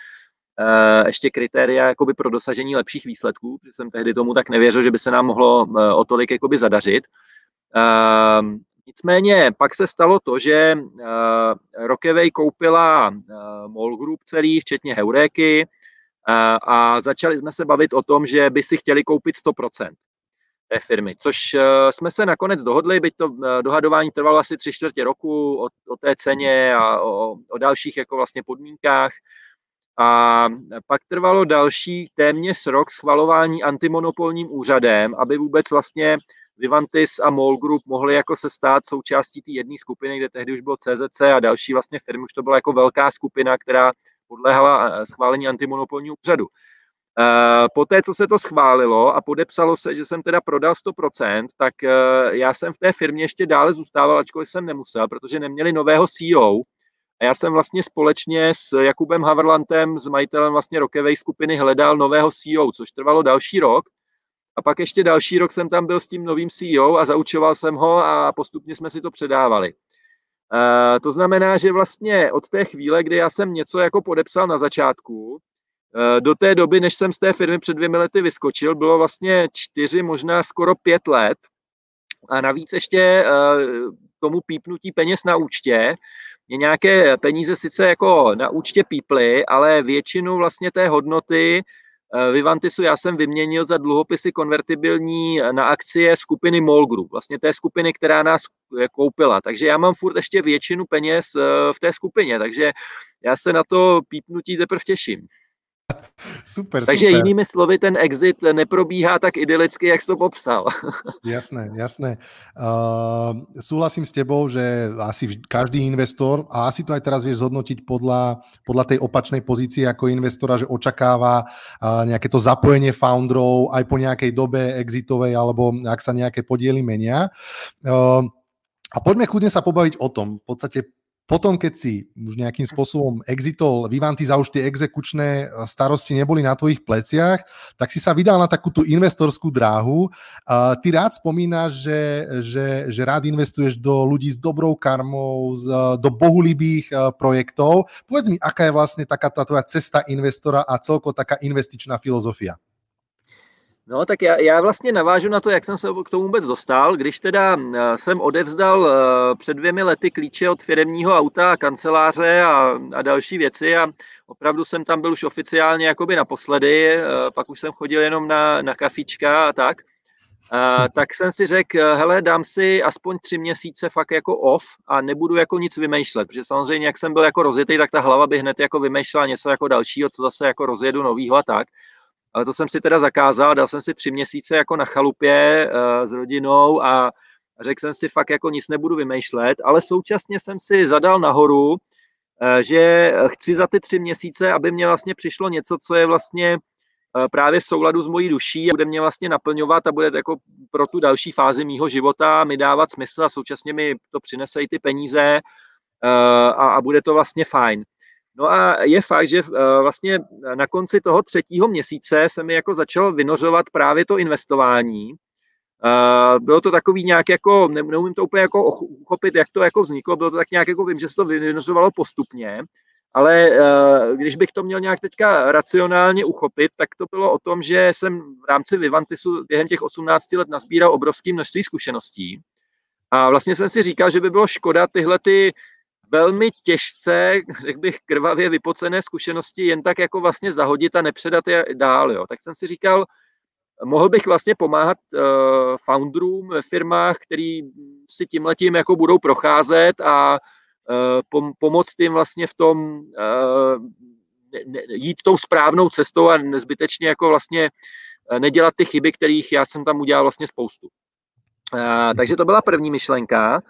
ještě kritéria jakoby pro dosažení lepších výsledků, protože jsem tehdy tomu tak nevěřil, že by se nám mohlo o tolik jakoby zadařit. Ehm, nicméně pak se stalo to, že Rockaway koupila Mall Group celý, včetně Heuréky, a začali jsme se bavit o tom, že by si chtěli koupit 100% té firmy, což eh, jsme se nakonec dohodli, byť to eh, dohadování trvalo asi tři čtvrtě roku o, o té ceně a o, o dalších jako vlastně podmínkách. A pak trvalo další téměř rok schvalování antimonopolním úřadem, aby vůbec vlastně Vivantis a Mall Group mohli jako se stát součástí té jedné skupiny, kde tehdy už bylo CZC a další vlastně firmy, už to byla jako velká skupina, která podléhala eh, schválení antimonopolního úřadu. Eh, poté, co se to schválilo a podepsalo se, že jsem teda prodal 100%, tak eh, já jsem v té firmě ještě dále zůstával, ačkoliv jsem nemusel, protože neměli nového CEO. A já jsem vlastně společně s Jakubem Haverlantem, s majitelem vlastně Rockaway skupiny, hledal nového CEO, což trvalo další rok. A pak ještě další rok jsem tam byl s tím novým CEO a zaučoval jsem ho a postupně jsme si to předávali. Uh, to znamená, že vlastně od té chvíle, kdy já jsem něco jako podepsal na začátku, uh, do té doby, než jsem z té firmy před dvěmi lety vyskočil, bylo vlastně čtyři, možná skoro pět let. A navíc ještě uh, tomu pípnutí peněz na účtě, mě nějaké peníze sice jako na účtě píply, ale většinu vlastně té hodnoty Vivantisu já jsem vyměnil za dluhopisy konvertibilní na akcie skupiny MOL Group, vlastně té skupiny, která nás eh, koupila. Takže já mám furt ještě většinu peněz eh, v té skupině, takže já se na to pípnutí teprve těším. Super, Takže super. jinými slovy, ten exit neprobíhá tak idylicky, jak jsi to popsal. jasné, jasné. Uh, súhlasím s tebou, že asi každý investor, a asi to aj teraz vieš zhodnotiť podľa, podľa tej opačnej pozície ako investora, že očakáva uh, nejaké to zapojenie founderov aj po nejakej dobe exitovej, alebo ak sa nejaké podiely menia. Uh, a poďme kľudne sa pobaviť o tom, v podstate potom, keď si už nejakým spôsobom exitol Vivanty za už tie exekučné eh, starosti neboli na tvojich pleciach, tak si sa vydal na takú tú investorskú dráhu. Ty rád spomínaš, že, že, že rád investuješ do ľudí s dobrou karmou, do bohulibých eh, projektov. Povedz mi, aká je vlastne taká tá tvoja cesta investora a celko taká investičná filozofia? No, tak já, já vlastně navážu na to, jak jsem se k tomu vůbec dostal. Když teda eh, jsem odevzdal eh, před dvěmi lety klíče od firemního auta, kanceláře a, a další věci a opravdu jsem tam byl už oficiálně jakoby naposledy, eh, pak už jsem chodil jenom na, na kafička a tak, a, tak jsem si řekl, hele, dám si aspoň tři měsíce fakt jako off a nebudu jako nic vymýšlet, protože samozřejmě, jak jsem byl jako rozjetý, tak ta hlava by hned jako vymýšlela něco jako dalšího, co zase jako rozjedu novýho a tak ale to jsem si teda zakázal, dal jsem si tři měsíce jako na chalupě uh, s rodinou a řekl jsem si fakt jako nic nebudu vymýšlet, ale současně jsem si zadal nahoru, uh, že chci za ty tři měsíce, aby mě vlastně přišlo něco, co je vlastně uh, právě v souladu s mojí duší a bude mě vlastně naplňovat a bude jako pro tu další fázi mýho života mi dávat smysl a současně mi to přinese i ty peníze a, a bude to vlastně fajn. No a je fakt, že vlastně na konci toho třetího měsíce se mi jako začalo vynořovat právě to investování. Bylo to takový nějak jako, neumím to úplně jako uchopit, jak to jako vzniklo, bylo to tak nějak jako, vím, že se to vynořovalo postupně, ale když bych to měl nějak teďka racionálně uchopit, tak to bylo o tom, že jsem v rámci Vivantisu během těch 18 let nazbíral obrovské množství zkušeností. A vlastně jsem si říkal, že by bylo škoda tyhle ty velmi těžce, řekl bych, krvavě vypocené zkušenosti jen tak jako vlastně zahodit a nepředat je dál. Jo. Tak jsem si říkal, mohl bych vlastně pomáhat uh, founderům ve firmách, který si tímhletím jako budou procházet a uh, pom- pomoct jim vlastně v tom uh, ne, jít tou správnou cestou a nezbytečně jako vlastně nedělat ty chyby, kterých já jsem tam udělal vlastně spoustu. Uh, takže to byla první myšlenka.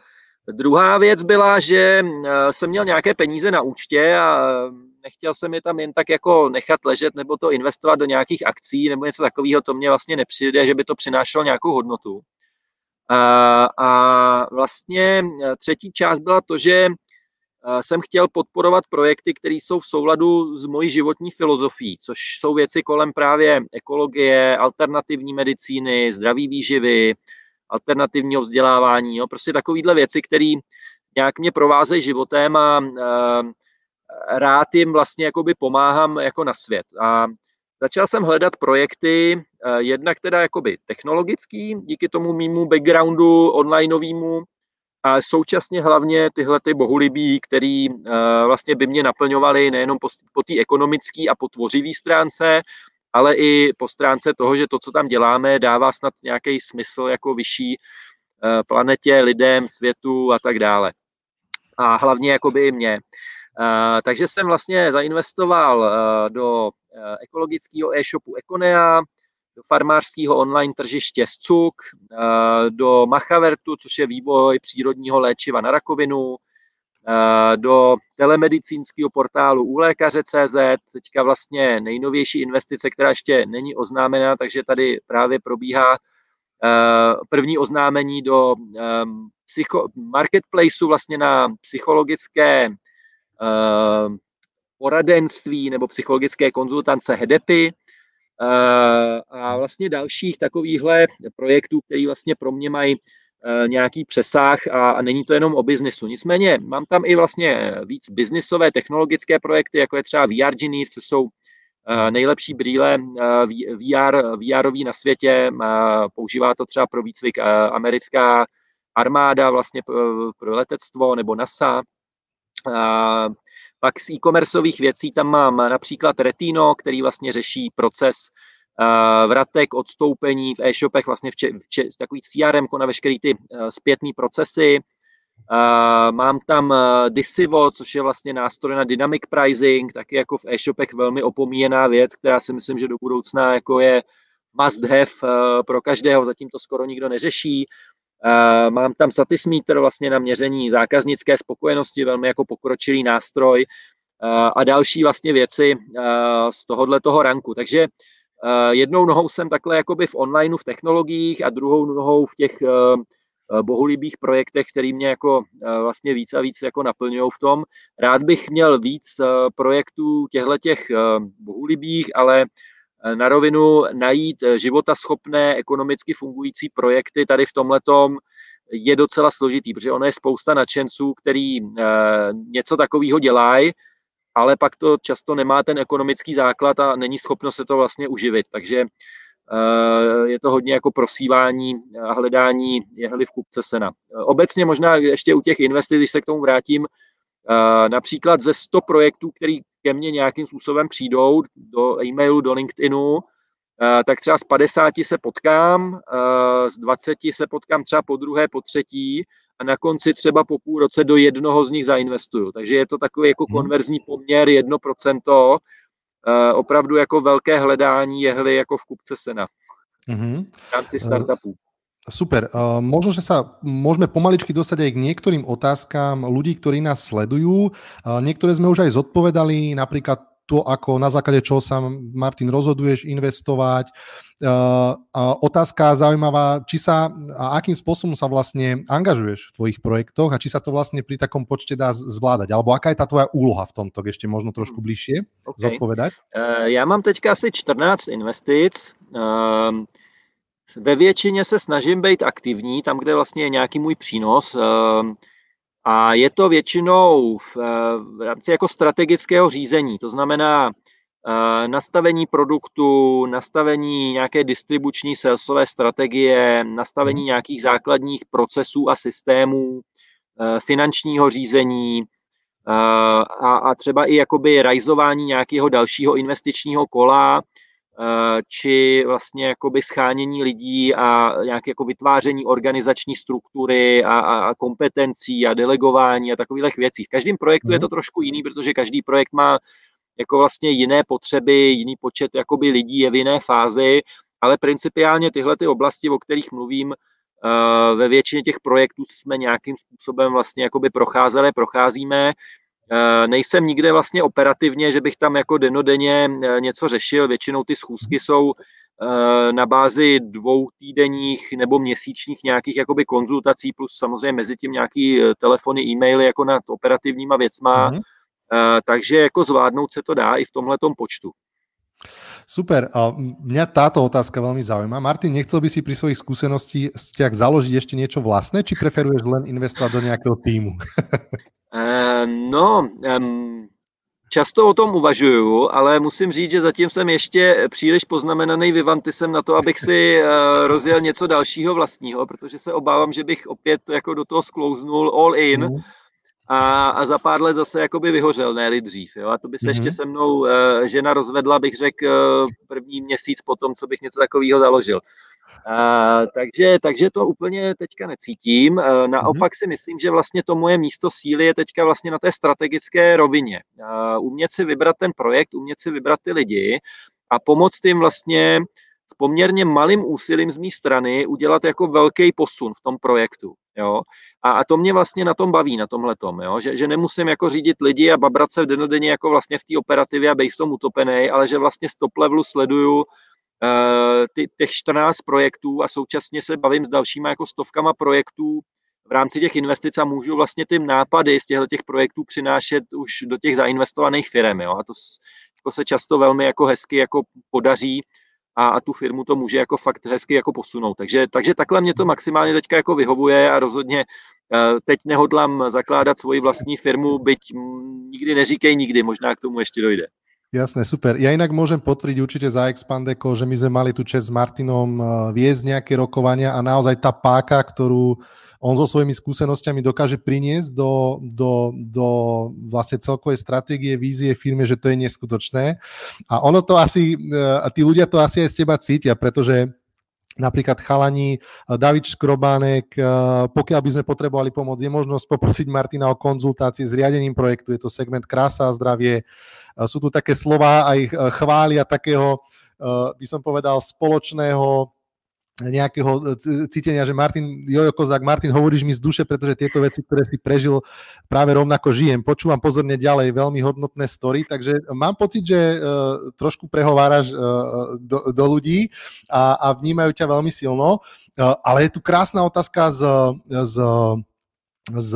Druhá věc byla, že eh, jsem měl nějaké peníze na účtě a nechtěl jsem je tam jen tak jako nechat ležet nebo to investovat do nějakých akcí nebo něco takového, to mě vlastně nepřijde, že by to přinášelo nějakou hodnotu. A, a vlastně eh, třetí část byla to, že eh, jsem chtěl podporovat projekty, které jsou v souladu s mojí životní filozofií, což jsou věci kolem právě ekologie, alternativní medicíny, zdraví výživy, alternativního vzdělávání, jo, prostě takovýhle věci, které nějak mě provázejí životem a uh, rád jim vlastně jakoby pomáhám jako na svět. A začal jsem hledat projekty, uh, jednak teda jakoby technologický, díky tomu mýmu backgroundu onlineovému, a současně hlavně tyhle ty bohulibí, který uh, vlastně by mě naplňovaly nejenom po, po té ekonomické a po tvořivý stránce, ale i po stránce toho, že to, co tam děláme, dává snad nějaký smysl jako vyšší eh, planetě, lidem, světu a tak dále. A hlavně jakoby i mě. Eh, takže jsem vlastně zainvestoval eh, do ekologického e-shopu Econea, do farmářského online tržiště Scuk, do Machavertu, což je vývoj přírodního léčiva na rakovinu, do telemedicínského portálu u lékaře.cz, teďka vlastně nejnovější investice, která ještě není oznámena, takže tady právě probíhá eh, první oznámení do ehm, psycho, marketplaceu vlastně na psychologické eh, poradenství nebo psychologické konzultance HEDEPy a vlastně dalších takovýchhle projektů, které vlastně pro mě mají Eh, nějaký přesah a, není to jenom o biznesu. Nicméně mám tam i vlastně víc biznisové technologické projekty, jako je třeba VR Genius, co jsou eh, nejlepší brýle eh, VR, VRový na světě. Používá to třeba pro výcvik americká armáda vlastně pro letectvo nebo NASA. Pak z e-commerceových věcí tam mám například Retino, který vlastně řeší proces vratek, odstoupení v e-shopech, vlastně v, če, v če, takový CRM na veškeré ty uh, zpětné procesy. Uh, mám tam Disivo, což je vlastně nástroj na dynamic pricing, taky jako v e-shopech velmi opomíjená věc, která si myslím, že do budoucna jako je must have pro každého, zatím to skoro nikdo neřeší. Mám tam Satismeter vlastně na měření zákaznické spokojenosti, velmi jako pokročilý nástroj a další vlastně věci z tohohle toho ranku. Takže Eh, jednou nohou jsem takhle jakoby v onlineu, v technologiích a druhou nohou v těch eh, eh, bohulibých projektech, který mě jako vlastně víc a víc jako naplňují v tom. Rád bych měl víc projektů těchto těch bohulibých, ale na rovinu najít životaschopné, ekonomicky fungující projekty tady v tomhletom je docela složitý, protože ono je spousta nadšenců, který něco takového dělají, ale pak to často nemá ten ekonomický základ a není schopno se to vlastně uživit. Takže eh, je to hodně jako prosívání a hledání jehly v kupce sena. Obecně možná ještě u těch investic, když se k tomu vrátím, eh, například ze 100 projektů, který ke mně nějakým způsobem přijdou do e-mailu, do LinkedInu, tak třeba z 50 se potkám, z 20 se potkám třeba po druhé, po třetí a na konci třeba po půl roce do jednoho z nich zainvestuju. Takže je to takový jako mhm. konverzní poměr 1%, eh, opravdu jako velké hledání jehly jako v kupce sena mm-hmm. v rámci startupů. Super. Uh, možno, že sa môžeme pomaličky dostať aj k niektorým otázkám ľudí, ktorí nás sledujú. Uh, niektoré sme už aj zodpovedali, napríklad to, ako na základe čoho sa, Martin, rozhoduješ investovať. Uh, a otázka zaujímavá, či sa a akým spôsobom sa vlastne angažuješ v tvojich projektoch a či sa to vlastne pri takom počte dá zvládať, alebo aká je ta tvoja úloha v tomto, ešte možno trošku bližšie okay. zodpovedať? Uh, já mám teďka asi 14 investic. Uh, ve většině se snažím být aktivní, tam, kde vlastně je nějaký můj přínos. A je to většinou v, eh, v rámci jako strategického řízení, to znamená uh, nastavení produktu, nastavení nějaké distribuční salesové strategie, nastavení mhm. nějakých základních procesů a systémů, uh, finančního řízení a, a třeba i jakoby rajzování nějakého dalšího investičního kola, Eh, či vlastně jakoby schánění lidí a nějaké jako vytváření organizační struktury a, a, a kompetencí a delegování a takových věcí. V každém projektu mm. je to mhm. trošku jiný, protože každý projekt má jako vlastně jiné potřeby, jiný počet jakoby lidí je v jiné fázi, ale principiálně tyhle ty oblasti, o kterých mluvím, eh, ve většině těch projektů jsme nějakým způsobem vlastně jakoby procházeli, procházíme Eh, nejsem nikde vlastně operativně, že bych tam jako denodenně eh, něco řešil. Většinou ty schůzky jsou eh, na bázi dvou týdenních nebo měsíčních nějakých jakoby konzultací, plus samozřejmě mezi tím nějaký telefony, e-maily jako nad operativníma věcma. Mm-hmm. Takže jako zvládnout se to dá i v tomhle počtu. Super. A mňa táto otázka veľmi zaujíma. Martin, nechcel by si pri svojich skúsenostiach založiť ešte niečo vlastné, či preferuješ len investovať do nejakého týmu? Uh, no, um, často o tom uvažuju, ale musím říct, že zatím jsem ještě příliš poznamenaný Vivantisem na to, abych si uh, rozjel něco dalšího vlastního, protože se obávám, že bych opět jako do toho sklouznul all in mm. A, a za pár let zase jakoby vyhořel, ne dřív. Jo? A to by se mm. ještě se mnou uh, žena rozvedla, bych řekl, uh, první měsíc potom, co bych něco takového založil. Uh, takže, takže to úplně teďka necítím. Uh, naopak si myslím, že vlastně to moje místo síly je teďka vlastně na té strategické rovině. Uh, umět si vybrat ten projekt, umět si vybrat ty lidi a pomoct jim vlastně s poměrně malým úsilím z mé strany udělat jako velký posun v tom projektu. Jo? A, a to mě vlastně na tom baví, na tomhle tom, jo? Že, že nemusím jako řídit lidi a babrat se denodenně jako vlastně v té operativě a být v tom utopený, ale že vlastně z top levelu sleduju Eh, ty, těch 14 projektů a současně se bavím s dalšíma jako stovkama projektů v rámci těch investic a můžu vlastně ty nápady z těchto těch projektů přinášet už do těch zainvestovaných firm. Jo? A to, to se často velmi jako hezky jako podaří a, a tu firmu to může jako fakt hezky jako posunout. Takže, takže takhle mě to maximálně teďka jako vyhovuje a rozhodně uh, teď nehodlám zakládat svoji vlastní firmu, byť nikdy neříkej nikdy, možná k tomu ještě dojde. Jasné, super. Ja inak môžem potvrdiť určite za Expandeko, že my sme mali tu čest s Martinom eh, viesť nejaké rokovania a naozaj tá páka, ktorú on so svojimi skúsenostiami dokáže priniesť do, do, do vlastne celkovej stratégie, vízie firmy, že to je neskutočné. A ono to asi, eh, a tí ľudia to asi aj z teba cítia, pretože napríklad chalani, eh, David Škrobánek, pokiaľ by sme potrebovali pomoc, je možnosť poprosiť Martina o konzultácie s riadením projektu, je to segment Krása a zdravie, sú tu také slova aj eh, chvália takého, eh, by som povedal, spoločného nejakého eh, cítenia, že Martin, Jojo Kozák, Martin, hovoríš mi z duše, pretože tieto veci, ktoré si prežil, práve rovnako žijem. Počúvam pozorne ďalej, veľmi hodnotné story, takže mám pocit, že uh, trošku prehováraš uh, do, do ľudí a, a vnímajú ťa veľmi silno. Uh, ale je tu krásna otázka z, z z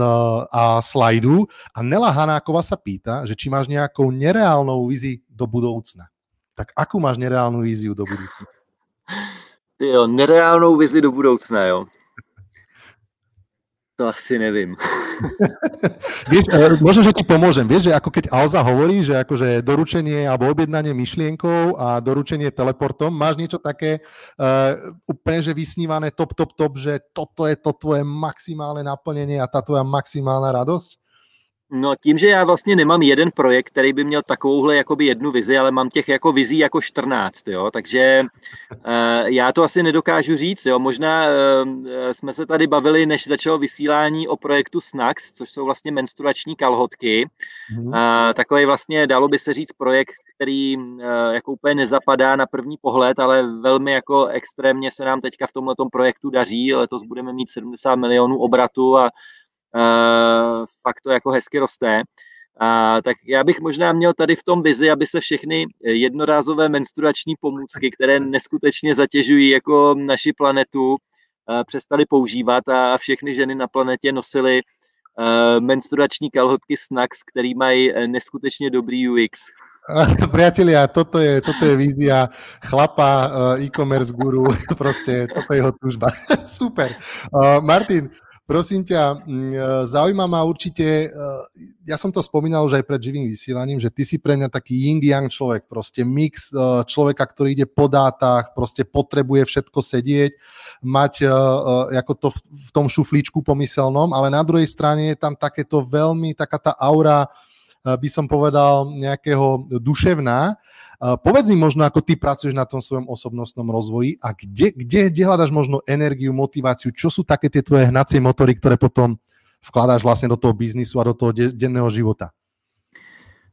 a slajdu a Nela Hanáková sa pýta, že či máš nejakou nereálnou vizi do budoucna. Tak akú máš nereálnu víziu do budoucna? Jo, nereálnou vizi do budoucna, jo. To asi nevím. E, možno, že ti pomôžem. Vieš, že ako keď Alza hovorí, že akože doručenie alebo objednanie myšlienkou a doručenie teleportom, máš niečo také uh, úplne, že vysnívané top, top, top, že toto je to tvoje maximálne naplnenie a tá tvoja maximálna radosť? No tím, že já vlastně nemám jeden projekt, který by měl takovouhle jakoby jednu vizi, ale mám těch jako vizí jako 14, jo, takže uh, já to asi nedokážu říct, jo, možná uh, jsme se tady bavili, než začalo vysílání o projektu Snax, což jsou vlastně menstruační kalhotky, mm. uh, takový vlastně, dalo by se říct, projekt, který uh, jako úplně nezapadá na první pohled, ale velmi jako extrémně se nám teďka v tomhle projektu daří, letos budeme mít 70 milionů obratu a fakt to jako hezky roste. A tak já bych možná měl tady v tom vizi, aby se všechny jednorázové menstruační pomůcky, které neskutečně zatěžují jako naši planetu, přestali používat a všechny ženy na planetě nosily menstruační kalhotky Snax, který mají neskutečně dobrý UX. Priatelia, toto je, toto je vízia chlapa, e-commerce guru, proste toto je jeho túžba. Super. Martin, Prosím ťa, mm, e, zaujíma ma určite, e, ja som to spomínal už aj pred živým vysielaním, že ty si pre mňa taký yin-yang človek, proste mix e, človeka, ktorý ide po dátach, proste potrebuje všetko sedieť, mať ako to v tom šuflíčku pomyselnom, ale na druhej strane je tam takéto veľmi, taká tá aura, by som povedal, nejakého duševná, Povedz mi možno, ako ty pracuješ na tom svojom osobnostnom rozvoji a kde, kde, kde hľadaš možno energiu, motiváciu, čo sú také tie tvoje hnacie motory, ktoré potom vkladáš vlastně do toho biznisu a do toho denného života?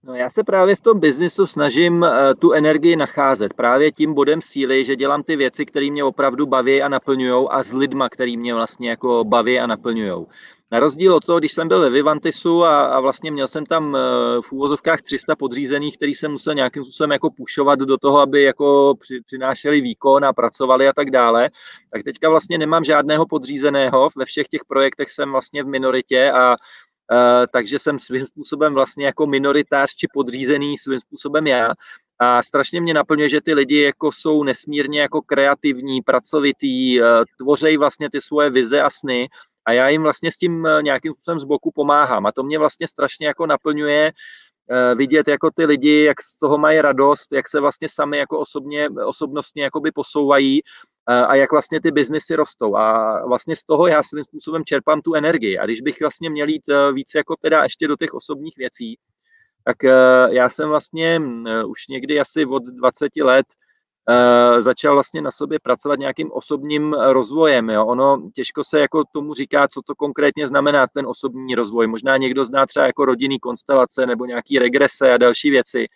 No já se právě v tom biznisu snažím uh, tu energii nacházet právě tím bodem síly, že dělám ty věci, které mě opravdu baví a naplňují a s lidma, který mě vlastně jako baví a naplňují. Na rozdíl od toho, když jsem byl ve Vivantisu a, a vlastně měl jsem tam eh, v úvozovkách 300 podřízených, který jsem musel nějakým způsobem jako pušovat do toho, aby jako při, přinášeli výkon a pracovali a tak dále, tak teďka vlastně nemám žádného podřízeného. Ve všech těch projektech jsem vlastně v minoritě a Uh, takže jsem svým způsobem vlastně jako minoritář či podřízený svým způsobem já. A strašně mě naplňuje, že ty lidi jako jsou nesmírně jako kreativní, pracovitý, uh, tvořejí vlastně ty svoje vize a sny a já jim vlastně s tím eh, nějakým způsobem z boku pomáhám. A to mě vlastně strašně jako naplňuje eh, vidět jako ty lidi, jak z toho mají radost, jak se vlastně sami jako osobně, osobnostně jakoby posouvají eh, a jak vlastně ty biznesy rostou. A vlastně z toho já svým způsobem čerpám tu energii. A když bych vlastně měl jít víc jako teda ještě do těch osobních věcí, tak já jsem vlastně už někdy asi od 20 let začal vlastně na sobě pracovat nějakým osobním rozvojem. Jo. Ono těžko se jako tomu říká, co to konkrétně znamená ten osobní rozvoj. Možná někdo zná třeba jako rodinný konstelace nebo nějaký regrese a další věci.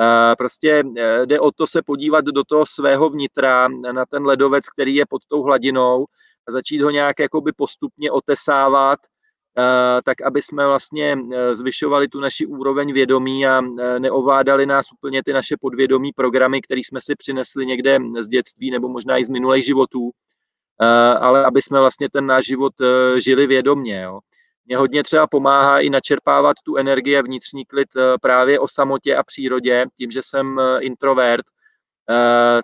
Uh, prostě uh, jde o to se podívat do toho svého vnitra, na ten ledovec, který je pod tou hladinou a začít ho nějak jakoby postupně otesávat, Eh, tak aby jsme vlastně eh, zvyšovali tu naši úroveň vědomí a eh, neovládali nás úplně ty naše podvědomí programy, které jsme si přinesli někde z dětství nebo možná i z minulých životů, ale aby jsme vlastně ten náš život žili vědomně. Jo. Mě hodně třeba pomáhá i načerpávat tu energii vnitřní klid právě o samotě a přírodě, tím, že jsem introvert,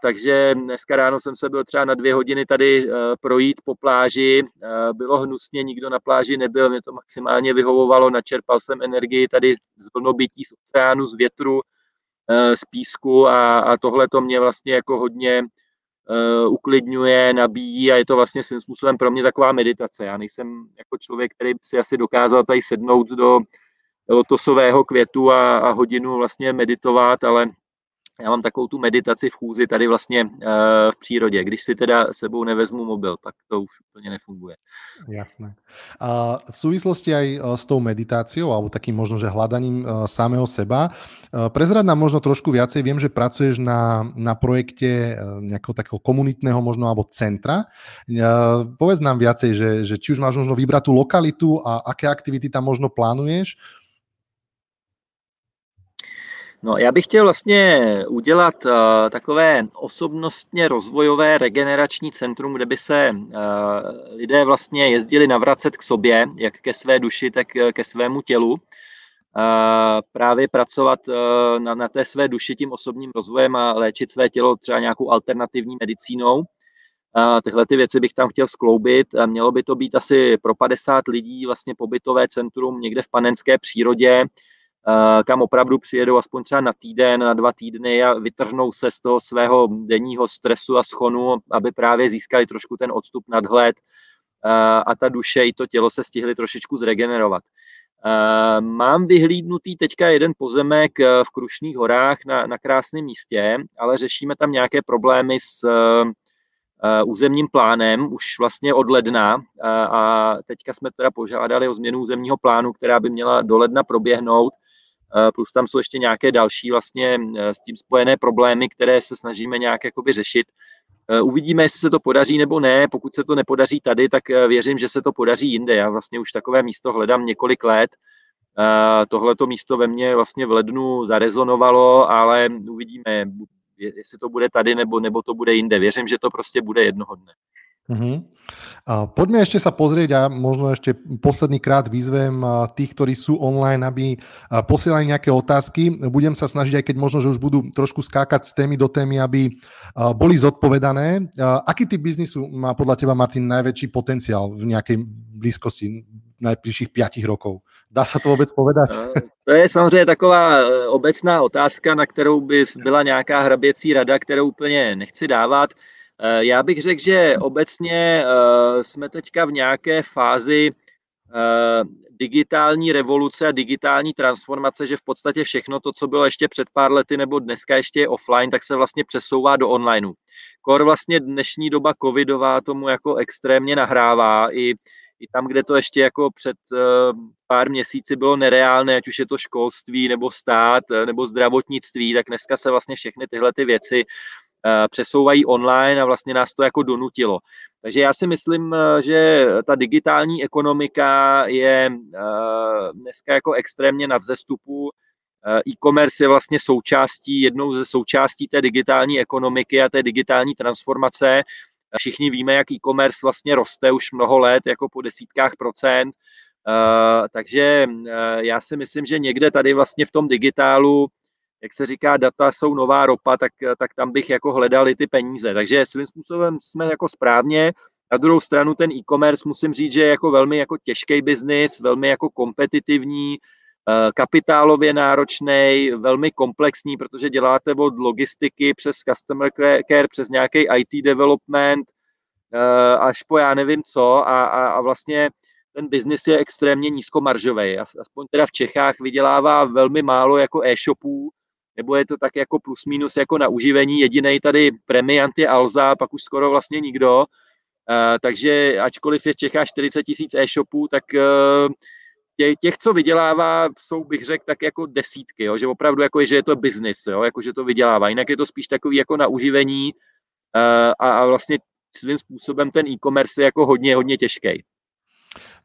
takže dneska ráno jsem se byl třeba na dvě hodiny tady uh, projít po pláži. Uh, bylo hnusně, nikdo na pláži nebyl, mě to maximálně vyhovovalo, načerpal jsem energii tady z vlnobytí, z oceánu, z větru, z písku a, a tohle to mě vlastně jako hodně uklidňuje, nabíjí a je to vlastně svým způsobem pro mě taková meditace. Já nejsem jako člověk, který by si asi dokázal tady sednout do lotosového květu a, a hodinu vlastně meditovat, ale já mám takovou tu meditaci v chůzi tady vlastně uh, v přírodě. Když si teda sebou nevezmu mobil, tak to už úplně nefunguje. Jasné. A v souvislosti aj eh, s tou meditáciou, alebo takým možno, že hľadaním uh, samého seba, prezrad nám možno trošku viacej. Viem, že pracuješ na, na projekte nejakého takého komunitného možno, alebo centra. Povedz nám viacej, že, že či už máš možno vybrať tú lokalitu a aké aktivity tam možno plánuješ, No, já bych chtěl vlastně udělat uh, takové osobnostně rozvojové regenerační centrum, kde by se uh, lidé vlastně jezdili navracet k sobě, jak ke své duši, tak ke svému tělu. Uh, právě pracovat uh, na, na té své duši tím osobním rozvojem a léčit své tělo třeba nějakou alternativní medicínou. Uh, tyhle ty věci bych tam chtěl skloubit. Mělo by to být asi pro 50 lidí vlastně pobytové centrum někde v panenské přírodě, Eh, kam opravdu přijedou aspoň třeba na týden, na dva týdny a vytrhnou se z toho svého denního stresu a schonu, aby právě získali trošku ten odstup, nadhled eh, a ta duše i to tělo se stihly trošičku zregenerovat. Eh, mám vyhlídnutý teďka jeden pozemek v Krušných horách na, na krásném místě, ale řešíme tam nějaké problémy s územním plánem už vlastně od ledna a teďka jsme teda požádali o změnu územního plánu, která by měla do ledna proběhnout Eh, plus tam jsou ještě nějaké další vlastně eh, s tím spojené problémy, které se snažíme nějak jakoby řešit. Eh, uvidíme, jestli se to podaří nebo ne. Pokud se to nepodaří tady, tak věřím, že se to podaří jinde. Já vlastně už takové místo hledám několik let. tohleto místo ve mně vlastně v lednu zarezonovalo, ale uvidíme, jestli to bude tady nebo, nebo to bude jinde. Věřím, že to prostě bude jednoho dne. Uh-huh. A poďme ešte sa pozrieť a možno ešte posledný krát vyzvem tých, ktorí sú online, aby posielali nejaké otázky. Budem sa snažiť, aj keď možno, že už budú trošku skákať z témy do témy, aby boli zodpovedané. Aký typ biznisu má podľa teba, Martin, najväčší potenciál v nejakej blízkosti najbližších 5 rokov? Dá se to vůbec povedat? To je samozřejmě taková e, obecná otázka, na kterou by byla nějaká hraběcí rada, kterou úplně nechci dávat. Eh, já bych řekl, že obecně eh, jsme teďka v nějaké fázi eh, digitální revoluce a digitální transformace, že v podstatě všechno to, co bylo ještě před pár lety nebo dneska ještě je offline, tak se vlastně přesouvá do onlineu. Kor vlastně dnešní doba covidová tomu jako extrémně nahrává i, i tam, kde to ještě jako před pár měsíci bylo nereálné, ať už je to školství nebo stát nebo zdravotnictví, tak dneska se vlastně všechny tyhle ty věci přesouvají online a vlastně nás to jako donutilo. Takže já si myslím, eh, že ta digitální ekonomika je eh, dneska jako extrémně na vzestupu. E-commerce je vlastně součástí, jednou ze součástí té digitální ekonomiky a té digitální transformace. Všichni víme, jak e-commerce vlastně roste už mnoho let, jako po desítkách procent. Takže já si myslím, že někde tady vlastně v tom digitálu jak se říká, data jsou nová ropa, tak, tak tam bych jako hledali ty peníze. Takže svým způsobem jsme jako správně. Na druhou stranu ten e-commerce musím říct, že je jako velmi jako těžký biznis, velmi jako kompetitivní, eh, kapitálově náročný, velmi komplexní, protože děláte od logistiky přes customer care, přes nějaký IT development, eh, až po já nevím co a, a, a vlastně ten biznis je extrémně nízkomaržový. Aspoň teda v Čechách vydělává velmi málo jako e-shopů, nebo je to tak jako plus minus jako na uživení. Jediný tady premiant je Alza, pak už skoro vlastně nikdo. Uh, takže ačkoliv je v Čechách 40 tisíc e-shopů, tak uh, těch, co vydělává, jsou, bych řekl, tak jako desítky, jo? že opravdu jako je, že je to jo? jako že to vydělává. Jinak je to spíš takový jako na uživení uh, a, a vlastně svým způsobem ten e-commerce je jako hodně, hodně těžký.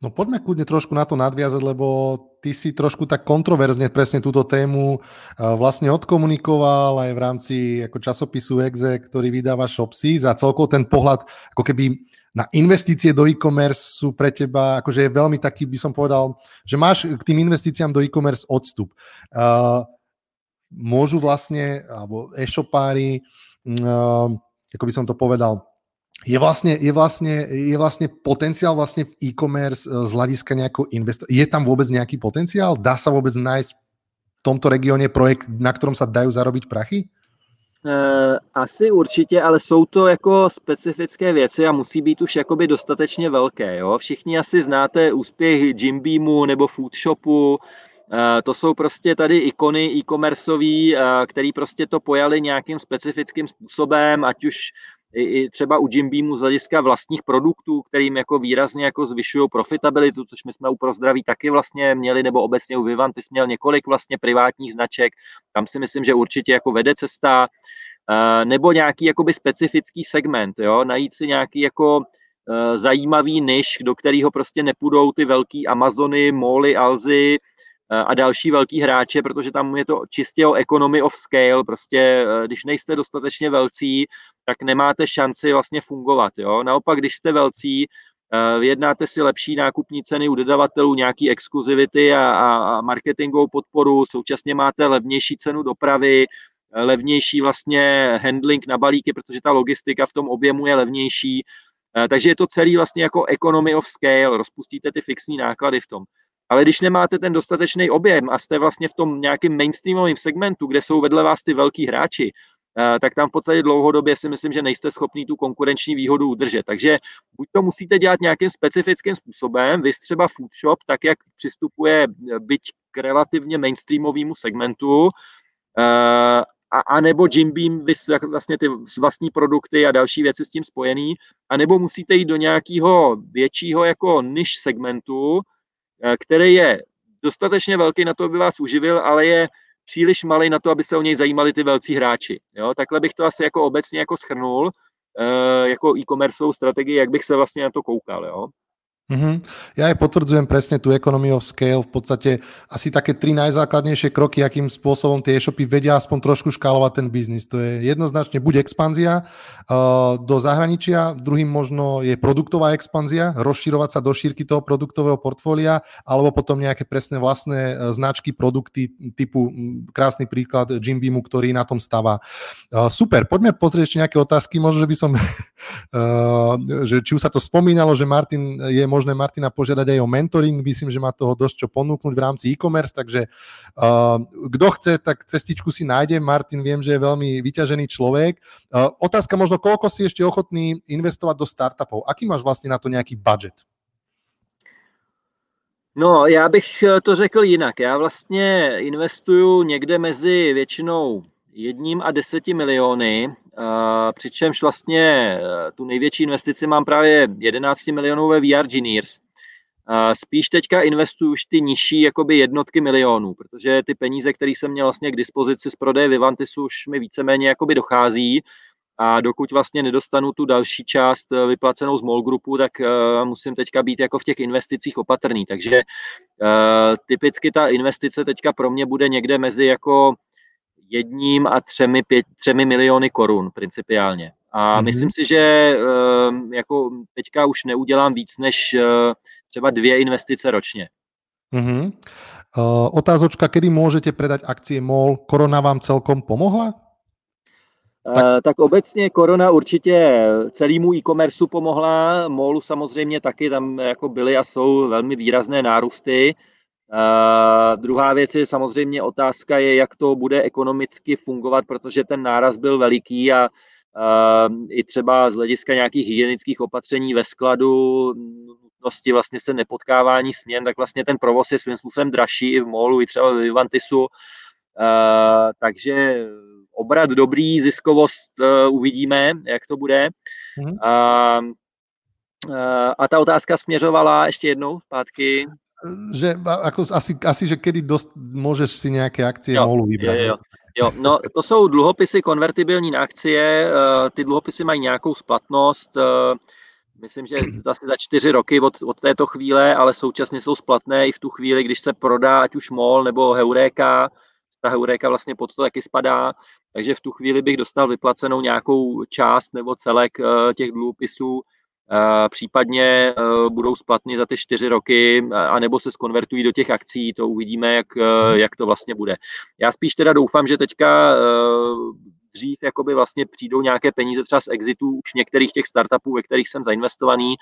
No poďme kľudne trošku na to nadviazať, lebo ty si trošku tak kontroverzne presne túto tému vlastne odkomunikoval aj v rámci ako časopisu Exe, ktorý vydáva Shopsy za celkovo ten pohľad ako keby na investície do e-commerce sú pre teba, akože je veľmi taký, by som povedal, že máš k tým investíciám do e-commerce odstup. Uh, môžu vlastne, alebo e-shopári, uh, ako by som to povedal, je vlastně, je vlastně, je vlastně potenciál vlastně v e-commerce eh, z hlediska nějakou investor. Je tam vůbec nějaký potenciál? Dá se vůbec najít v tomto regioně projekt, na kterém se dají zarobit prachy? Uh, asi určitě, ale jsou to jako specifické věci a musí být už jakoby dostatečně velké. Jo? Všichni asi znáte úspěch Jim Beamu nebo Foodshopu, Uh, to jsou prostě tady ikony e-commerceový, který prostě to pojali nějakým specifickým způsobem, ať už i, i třeba u Jim Beamu z hlediska vlastních produktů, kterým jako výrazně jako zvyšují profitabilitu, což my jsme u Prozdraví taky vlastně měli, nebo obecně u Vivantis měl několik vlastně privátních značek, tam si myslím, že určitě jako vede cesta, eh, nebo nějaký jakoby specifický segment, jo, najít si nějaký jako eh, zajímavý niž, do kterého prostě nepůjdou ty velký Amazony, Moly, Alzy, a další velký hráče, protože tam je to čistě o economy of scale, prostě eh, když nejste dostatečně velcí, tak nemáte šanci vlastně fungovat. Jo? Naopak, když jste velcí, eh, vyjednáte si lepší nákupní ceny u dodavatelů, nějaký exkluzivity a, a marketingovou podporu, současně máte levnější cenu dopravy, eh, levnější vlastně handling na balíky, protože ta logistika v tom objemu je levnější. Takže je to celý vlastně jako economy of scale, rozpustíte ty fixní náklady v tom. Ale když nemáte ten dostatečný objem a jste vlastně v tom nějakém mainstreamovém segmentu, kde jsou vedle vás ty velký hráči, eh, tak tam v podstatě dlouhodobě si myslím, že nejste schopný tu konkurenční výhodu udržet. Takže buď to musíte dělat nějakým specifickým způsobem, vy třeba food shop, tak jak přistupuje eh, byť k relativně mainstreamovému segmentu, eh, a, a nebo Jim Beam, vy vlastně ty vlastní produkty a další věci s tím spojený, a nebo musíte jít do nějakého většího jako niž segmentu, který je dostatečně velký na to, aby vás uživil, ale je příliš malý na to, aby se o něj zajímali ty velcí hráči. Jo? Takhle bych to asi jako obecně jako schrnul, eh, jako e-commerceovou strategii, jak bych se vlastně na to koukal. Jo? Mm-hmm. Ja aj potvrdzujem presne tú economy of scale, v podstate asi také tri najzákladnejšie kroky, akým spôsobom tie e-shopy vedia aspoň trošku škálovať ten biznis. To je jednoznačne buď expanzia uh, do zahraničia, druhým možno je produktová expanzia, rozširovať sa do šírky toho produktového portfólia, alebo potom nejaké presné vlastné uh, značky, produkty typu krásny príklad Jim Beamu, ktorý na tom stáva. Uh, super, poďme pozrieť ešte nejaké otázky, možno, že by som, uh, že či už sa to spomínalo, že Martin je možno možné Martina požiadať aj o mentoring, myslím, že má toho dosť čo ponúknuť v rámci e-commerce, takže uh, kto chce, tak cestičku si nájde. Martin viem, že je veľmi vyťažený človek. Uh, otázka možno, koľko si ešte ochotný investovať do startupov? Aký máš vlastně na to nějaký budget? No, já bych to řekl jinak. Já vlastně investuju někde mezi většinou jedním a deseti miliony, přičemž vlastně e, tu největší investici mám právě 11 milionů ve VR Geniers. Spíš teďka investuju už ty nižší jakoby jednotky milionů, protože ty peníze, které jsem měl vlastně k dispozici z prodeje Vivantisu, už mi víceméně jakoby dochází a dokud vlastně nedostanu tu další část e, vyplacenou z MOL Groupu, tak uh, musím teďka být jako v těch investicích opatrný. Takže typicky ta investice teďka pro mě bude někde mezi jako jedním a třemi, pět, třemi miliony korun principiálně. A mm-hmm. myslím si, že uh, jako teďka už neudělám víc než uh, třeba dvě investice ročně. Mm-hmm. Uh, otázočka, kedy můžete predať akcie MOL? Korona vám celkom pomohla? Tak. Uh, tak obecně korona určitě celému e-commerce pomohla, MOLu samozřejmě taky, tam jako byly a jsou velmi výrazné nárůsty. Uh, druhá věc je samozřejmě otázka, je, jak to bude ekonomicky fungovat, protože ten náraz byl veliký a uh, i třeba z hlediska nějakých hygienických opatření ve skladu, nutnosti vlastně se nepotkávání směn, tak vlastně ten provoz je svým způsobem dražší i v molu, i třeba v Vivantisu. Uh, takže obrat dobrý, ziskovost uh, uvidíme, jak to bude. Mm-hmm. Uh, a ta otázka směřovala ještě jednou zpátky že ako asi, asi, že kedy dost, můžeš si nějaké akcie jo, MOLu vybrat. Jo, jo. Jo, no to jsou dluhopisy konvertibilní na akcie, uh, ty dluhopisy mají nějakou splatnost, uh, myslím, že asi za čtyři roky od, od této chvíle, ale současně jsou splatné i v tu chvíli, když se prodá ať už MOL nebo Heuréka, ta Heuréka vlastně pod to taky spadá, takže v tu chvíli bych dostal vyplacenou nějakou část nebo celek uh, těch dluhopisů, případně e, budou splatny za ty čtyři roky, anebo se skonvertují do těch akcí, to uvidíme, jak, e, jak to vlastně bude. Já spíš teda doufám, že teďka e, dřív jakoby vlastně přijdou nějaké peníze třeba z exitu už některých těch startupů, ve kterých jsem zainvestovaný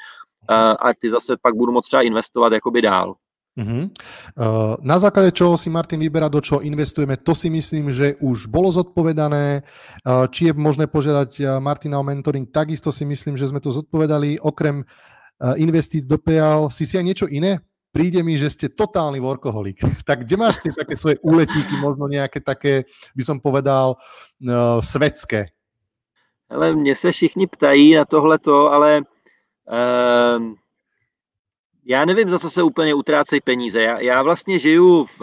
a ty zase pak budu moct třeba investovat jakoby dál. Uh-huh. Uh, na základe čoho si Martin vyberá, do čoho investujeme, to si myslím, že už bolo zodpovedané. Uh, či je možné požiadať uh, Martina o mentoring, takisto si myslím, že sme to zodpovedali. Okrem uh, investíc do PL, si si aj niečo iné? Príde mi, že ste totálny workoholik. tak kde máš tie také svoje úletíky, možno nejaké také, by som povedal, uh, svetské? Ale mě se všichni ptají na tohleto, ale uh, já nevím, za co se úplně utrácejí peníze. Já, já vlastně žiju v,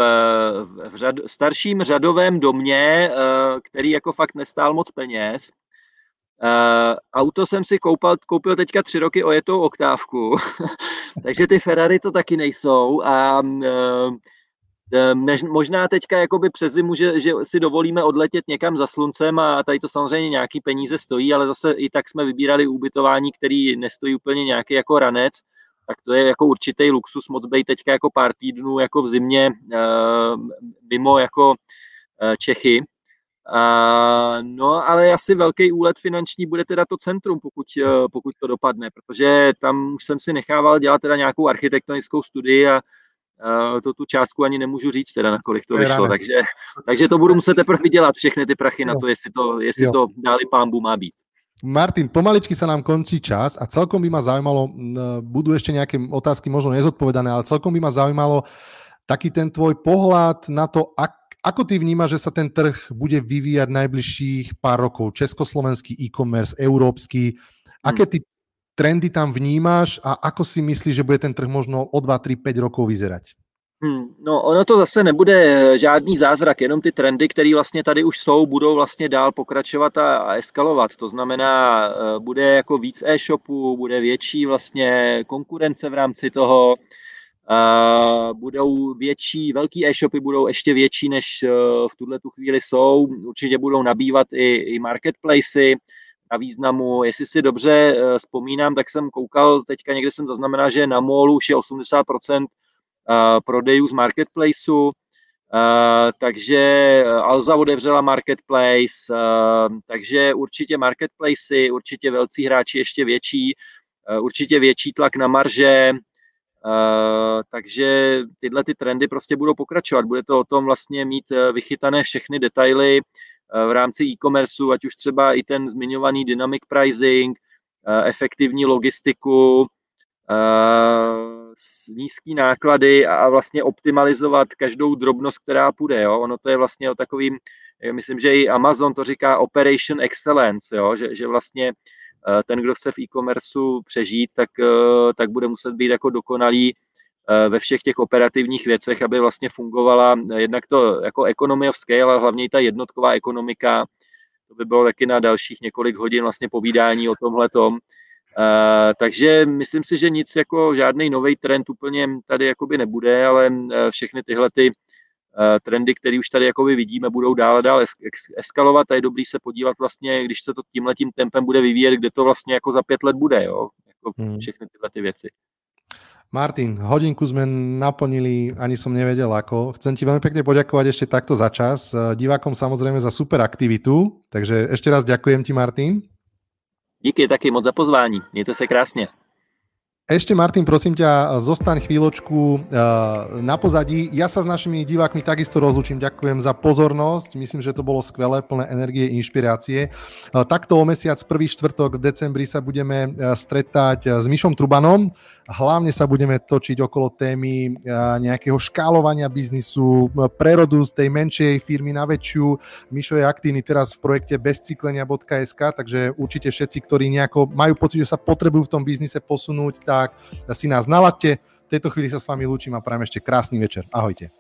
v řad, starším řadovém domě, eh, který jako fakt nestál moc peněz. Uh, auto jsem si koupil, koupil teďka tři roky ojetou oktávku, takže ty Ferrari to taky nejsou a možná teďka jakoby přes zimu, že, že si dovolíme odletět někam za sluncem a tady to samozřejmě nějaký peníze stojí, ale zase i tak jsme vybírali ubytování, který nestojí úplně nějaký jako ranec, tak to je jako určitý luxus moc být teďka jako pár týdnů jako v zimě uh, mimo jako uh, Čechy. No, ale asi velký úlet finanční bude teda to centrum, pokud, uh, pokud to dopadne, protože tam už jsem si nechával dělat teda nějakou architektonickou studii a to tu částku ani nemůžu říct teda, na kolik to vyšlo, takže, takže to budu muset teprve vydělat všechny ty prachy na to, jestli to, jestli to dáli pámbu má být. Martin, pomaličky sa nám končí čas a celkom by ma zaujímalo, budú ešte nejaké otázky možno nezodpovedané, ale celkom by ma zaujímalo taký ten tvoj pohľad na to, ak, ako ty vnímaš, že sa ten trh bude vyvíjať najbližších pár rokov? Československý e-commerce, európsky. Aké hmm. ty trendy tam vnímáš a ako si myslíš, že bude ten trh možno o 2, 3, 5 rokov vyzerať? Hmm, no, ono to zase nebude žádný zázrak, jenom ty trendy, které vlastně tady už jsou, budou vlastně dál pokračovat a, a eskalovat. To znamená, eh, bude jako víc e-shopů, bude větší vlastně konkurence v rámci toho, budou větší, velký e-shopy budou ještě větší, než uh, v tuhle tu chvíli jsou. Určitě budou nabývat i, i marketplacy na významu. Jestli si dobře vzpomínám, tak jsem koukal, teďka někde jsem zaznamenal, že na MOLu už je 80% prodejů z marketplaceu, takže Alza otevřela marketplace, takže určitě marketplacy, určitě velcí hráči ještě větší, určitě větší tlak na marže, takže tyhle ty trendy prostě budou pokračovat. Bude to o tom vlastně mít vychytané všechny detaily v rámci e-commerce, ať už třeba i ten zmiňovaný dynamic pricing, efektivní logistiku, nízký náklady a vlastně optimalizovat každou drobnost, která půjde. Jo? Ono to je vlastně o takovým, myslím, že i Amazon to říká operation excellence, jo? Že, že vlastně eh, ten, kdo chce v e-commerceu přežít, tak, eh, tak bude muset být jako dokonalý eh, ve všech těch operativních věcech, aby vlastně fungovala jednak to jako economy of scale, ale hlavně i ta jednotková ekonomika. To by bylo taky na dalších několik hodin vlastně povídání o tomhle tom. Uh, takže myslím si, že nic jako žádný nový trend úplně tady jakoby nebude, ale uh, všechny tyhle ty uh, trendy, které už tady jakoby vidíme, budou dále dále eskalovat a je dobrý se podívat vlastně, když se to tímhletím tempem bude vyvíjet, kde to vlastně jako za pět let bude, jo? Jako hmm. všechny tyhle ty věci. Martin, hodinku sme naplnili, ani som nevedel ako. Chcem ti veľmi pekne poďakovať ešte takto za čas. Divákom samozrejme za super aktivitu, takže ešte raz ďakujem ti, Martin. Díky taky moc za pozvání. Mějte se krásně. Ešte Martin, prosím ťa, zostaň chvíľočku eh, na pozadí. Ja sa s našimi divákmi takisto rozlučím. Ďakujem za pozornosť. Myslím, že to bolo skvelé, plné energie, inšpirácie. Eh, takto o mesiac, prvý štvrtok v decembri sa budeme eh, stretať s Mišom Trubanom. Hlavne sa budeme točiť okolo témy nejakého škálovania biznisu, prerodu z tej menšej firmy na väčšiu. Mišo je aktívny teraz v projekte bezcyklenia.sk, takže určite všetci, ktorí nejako majú pocit, že sa potrebujú v tom biznise posunúť, tak si nás naladte. V tejto chvíli sa s vami lúčim a prajem ešte krásny večer. Ahojte.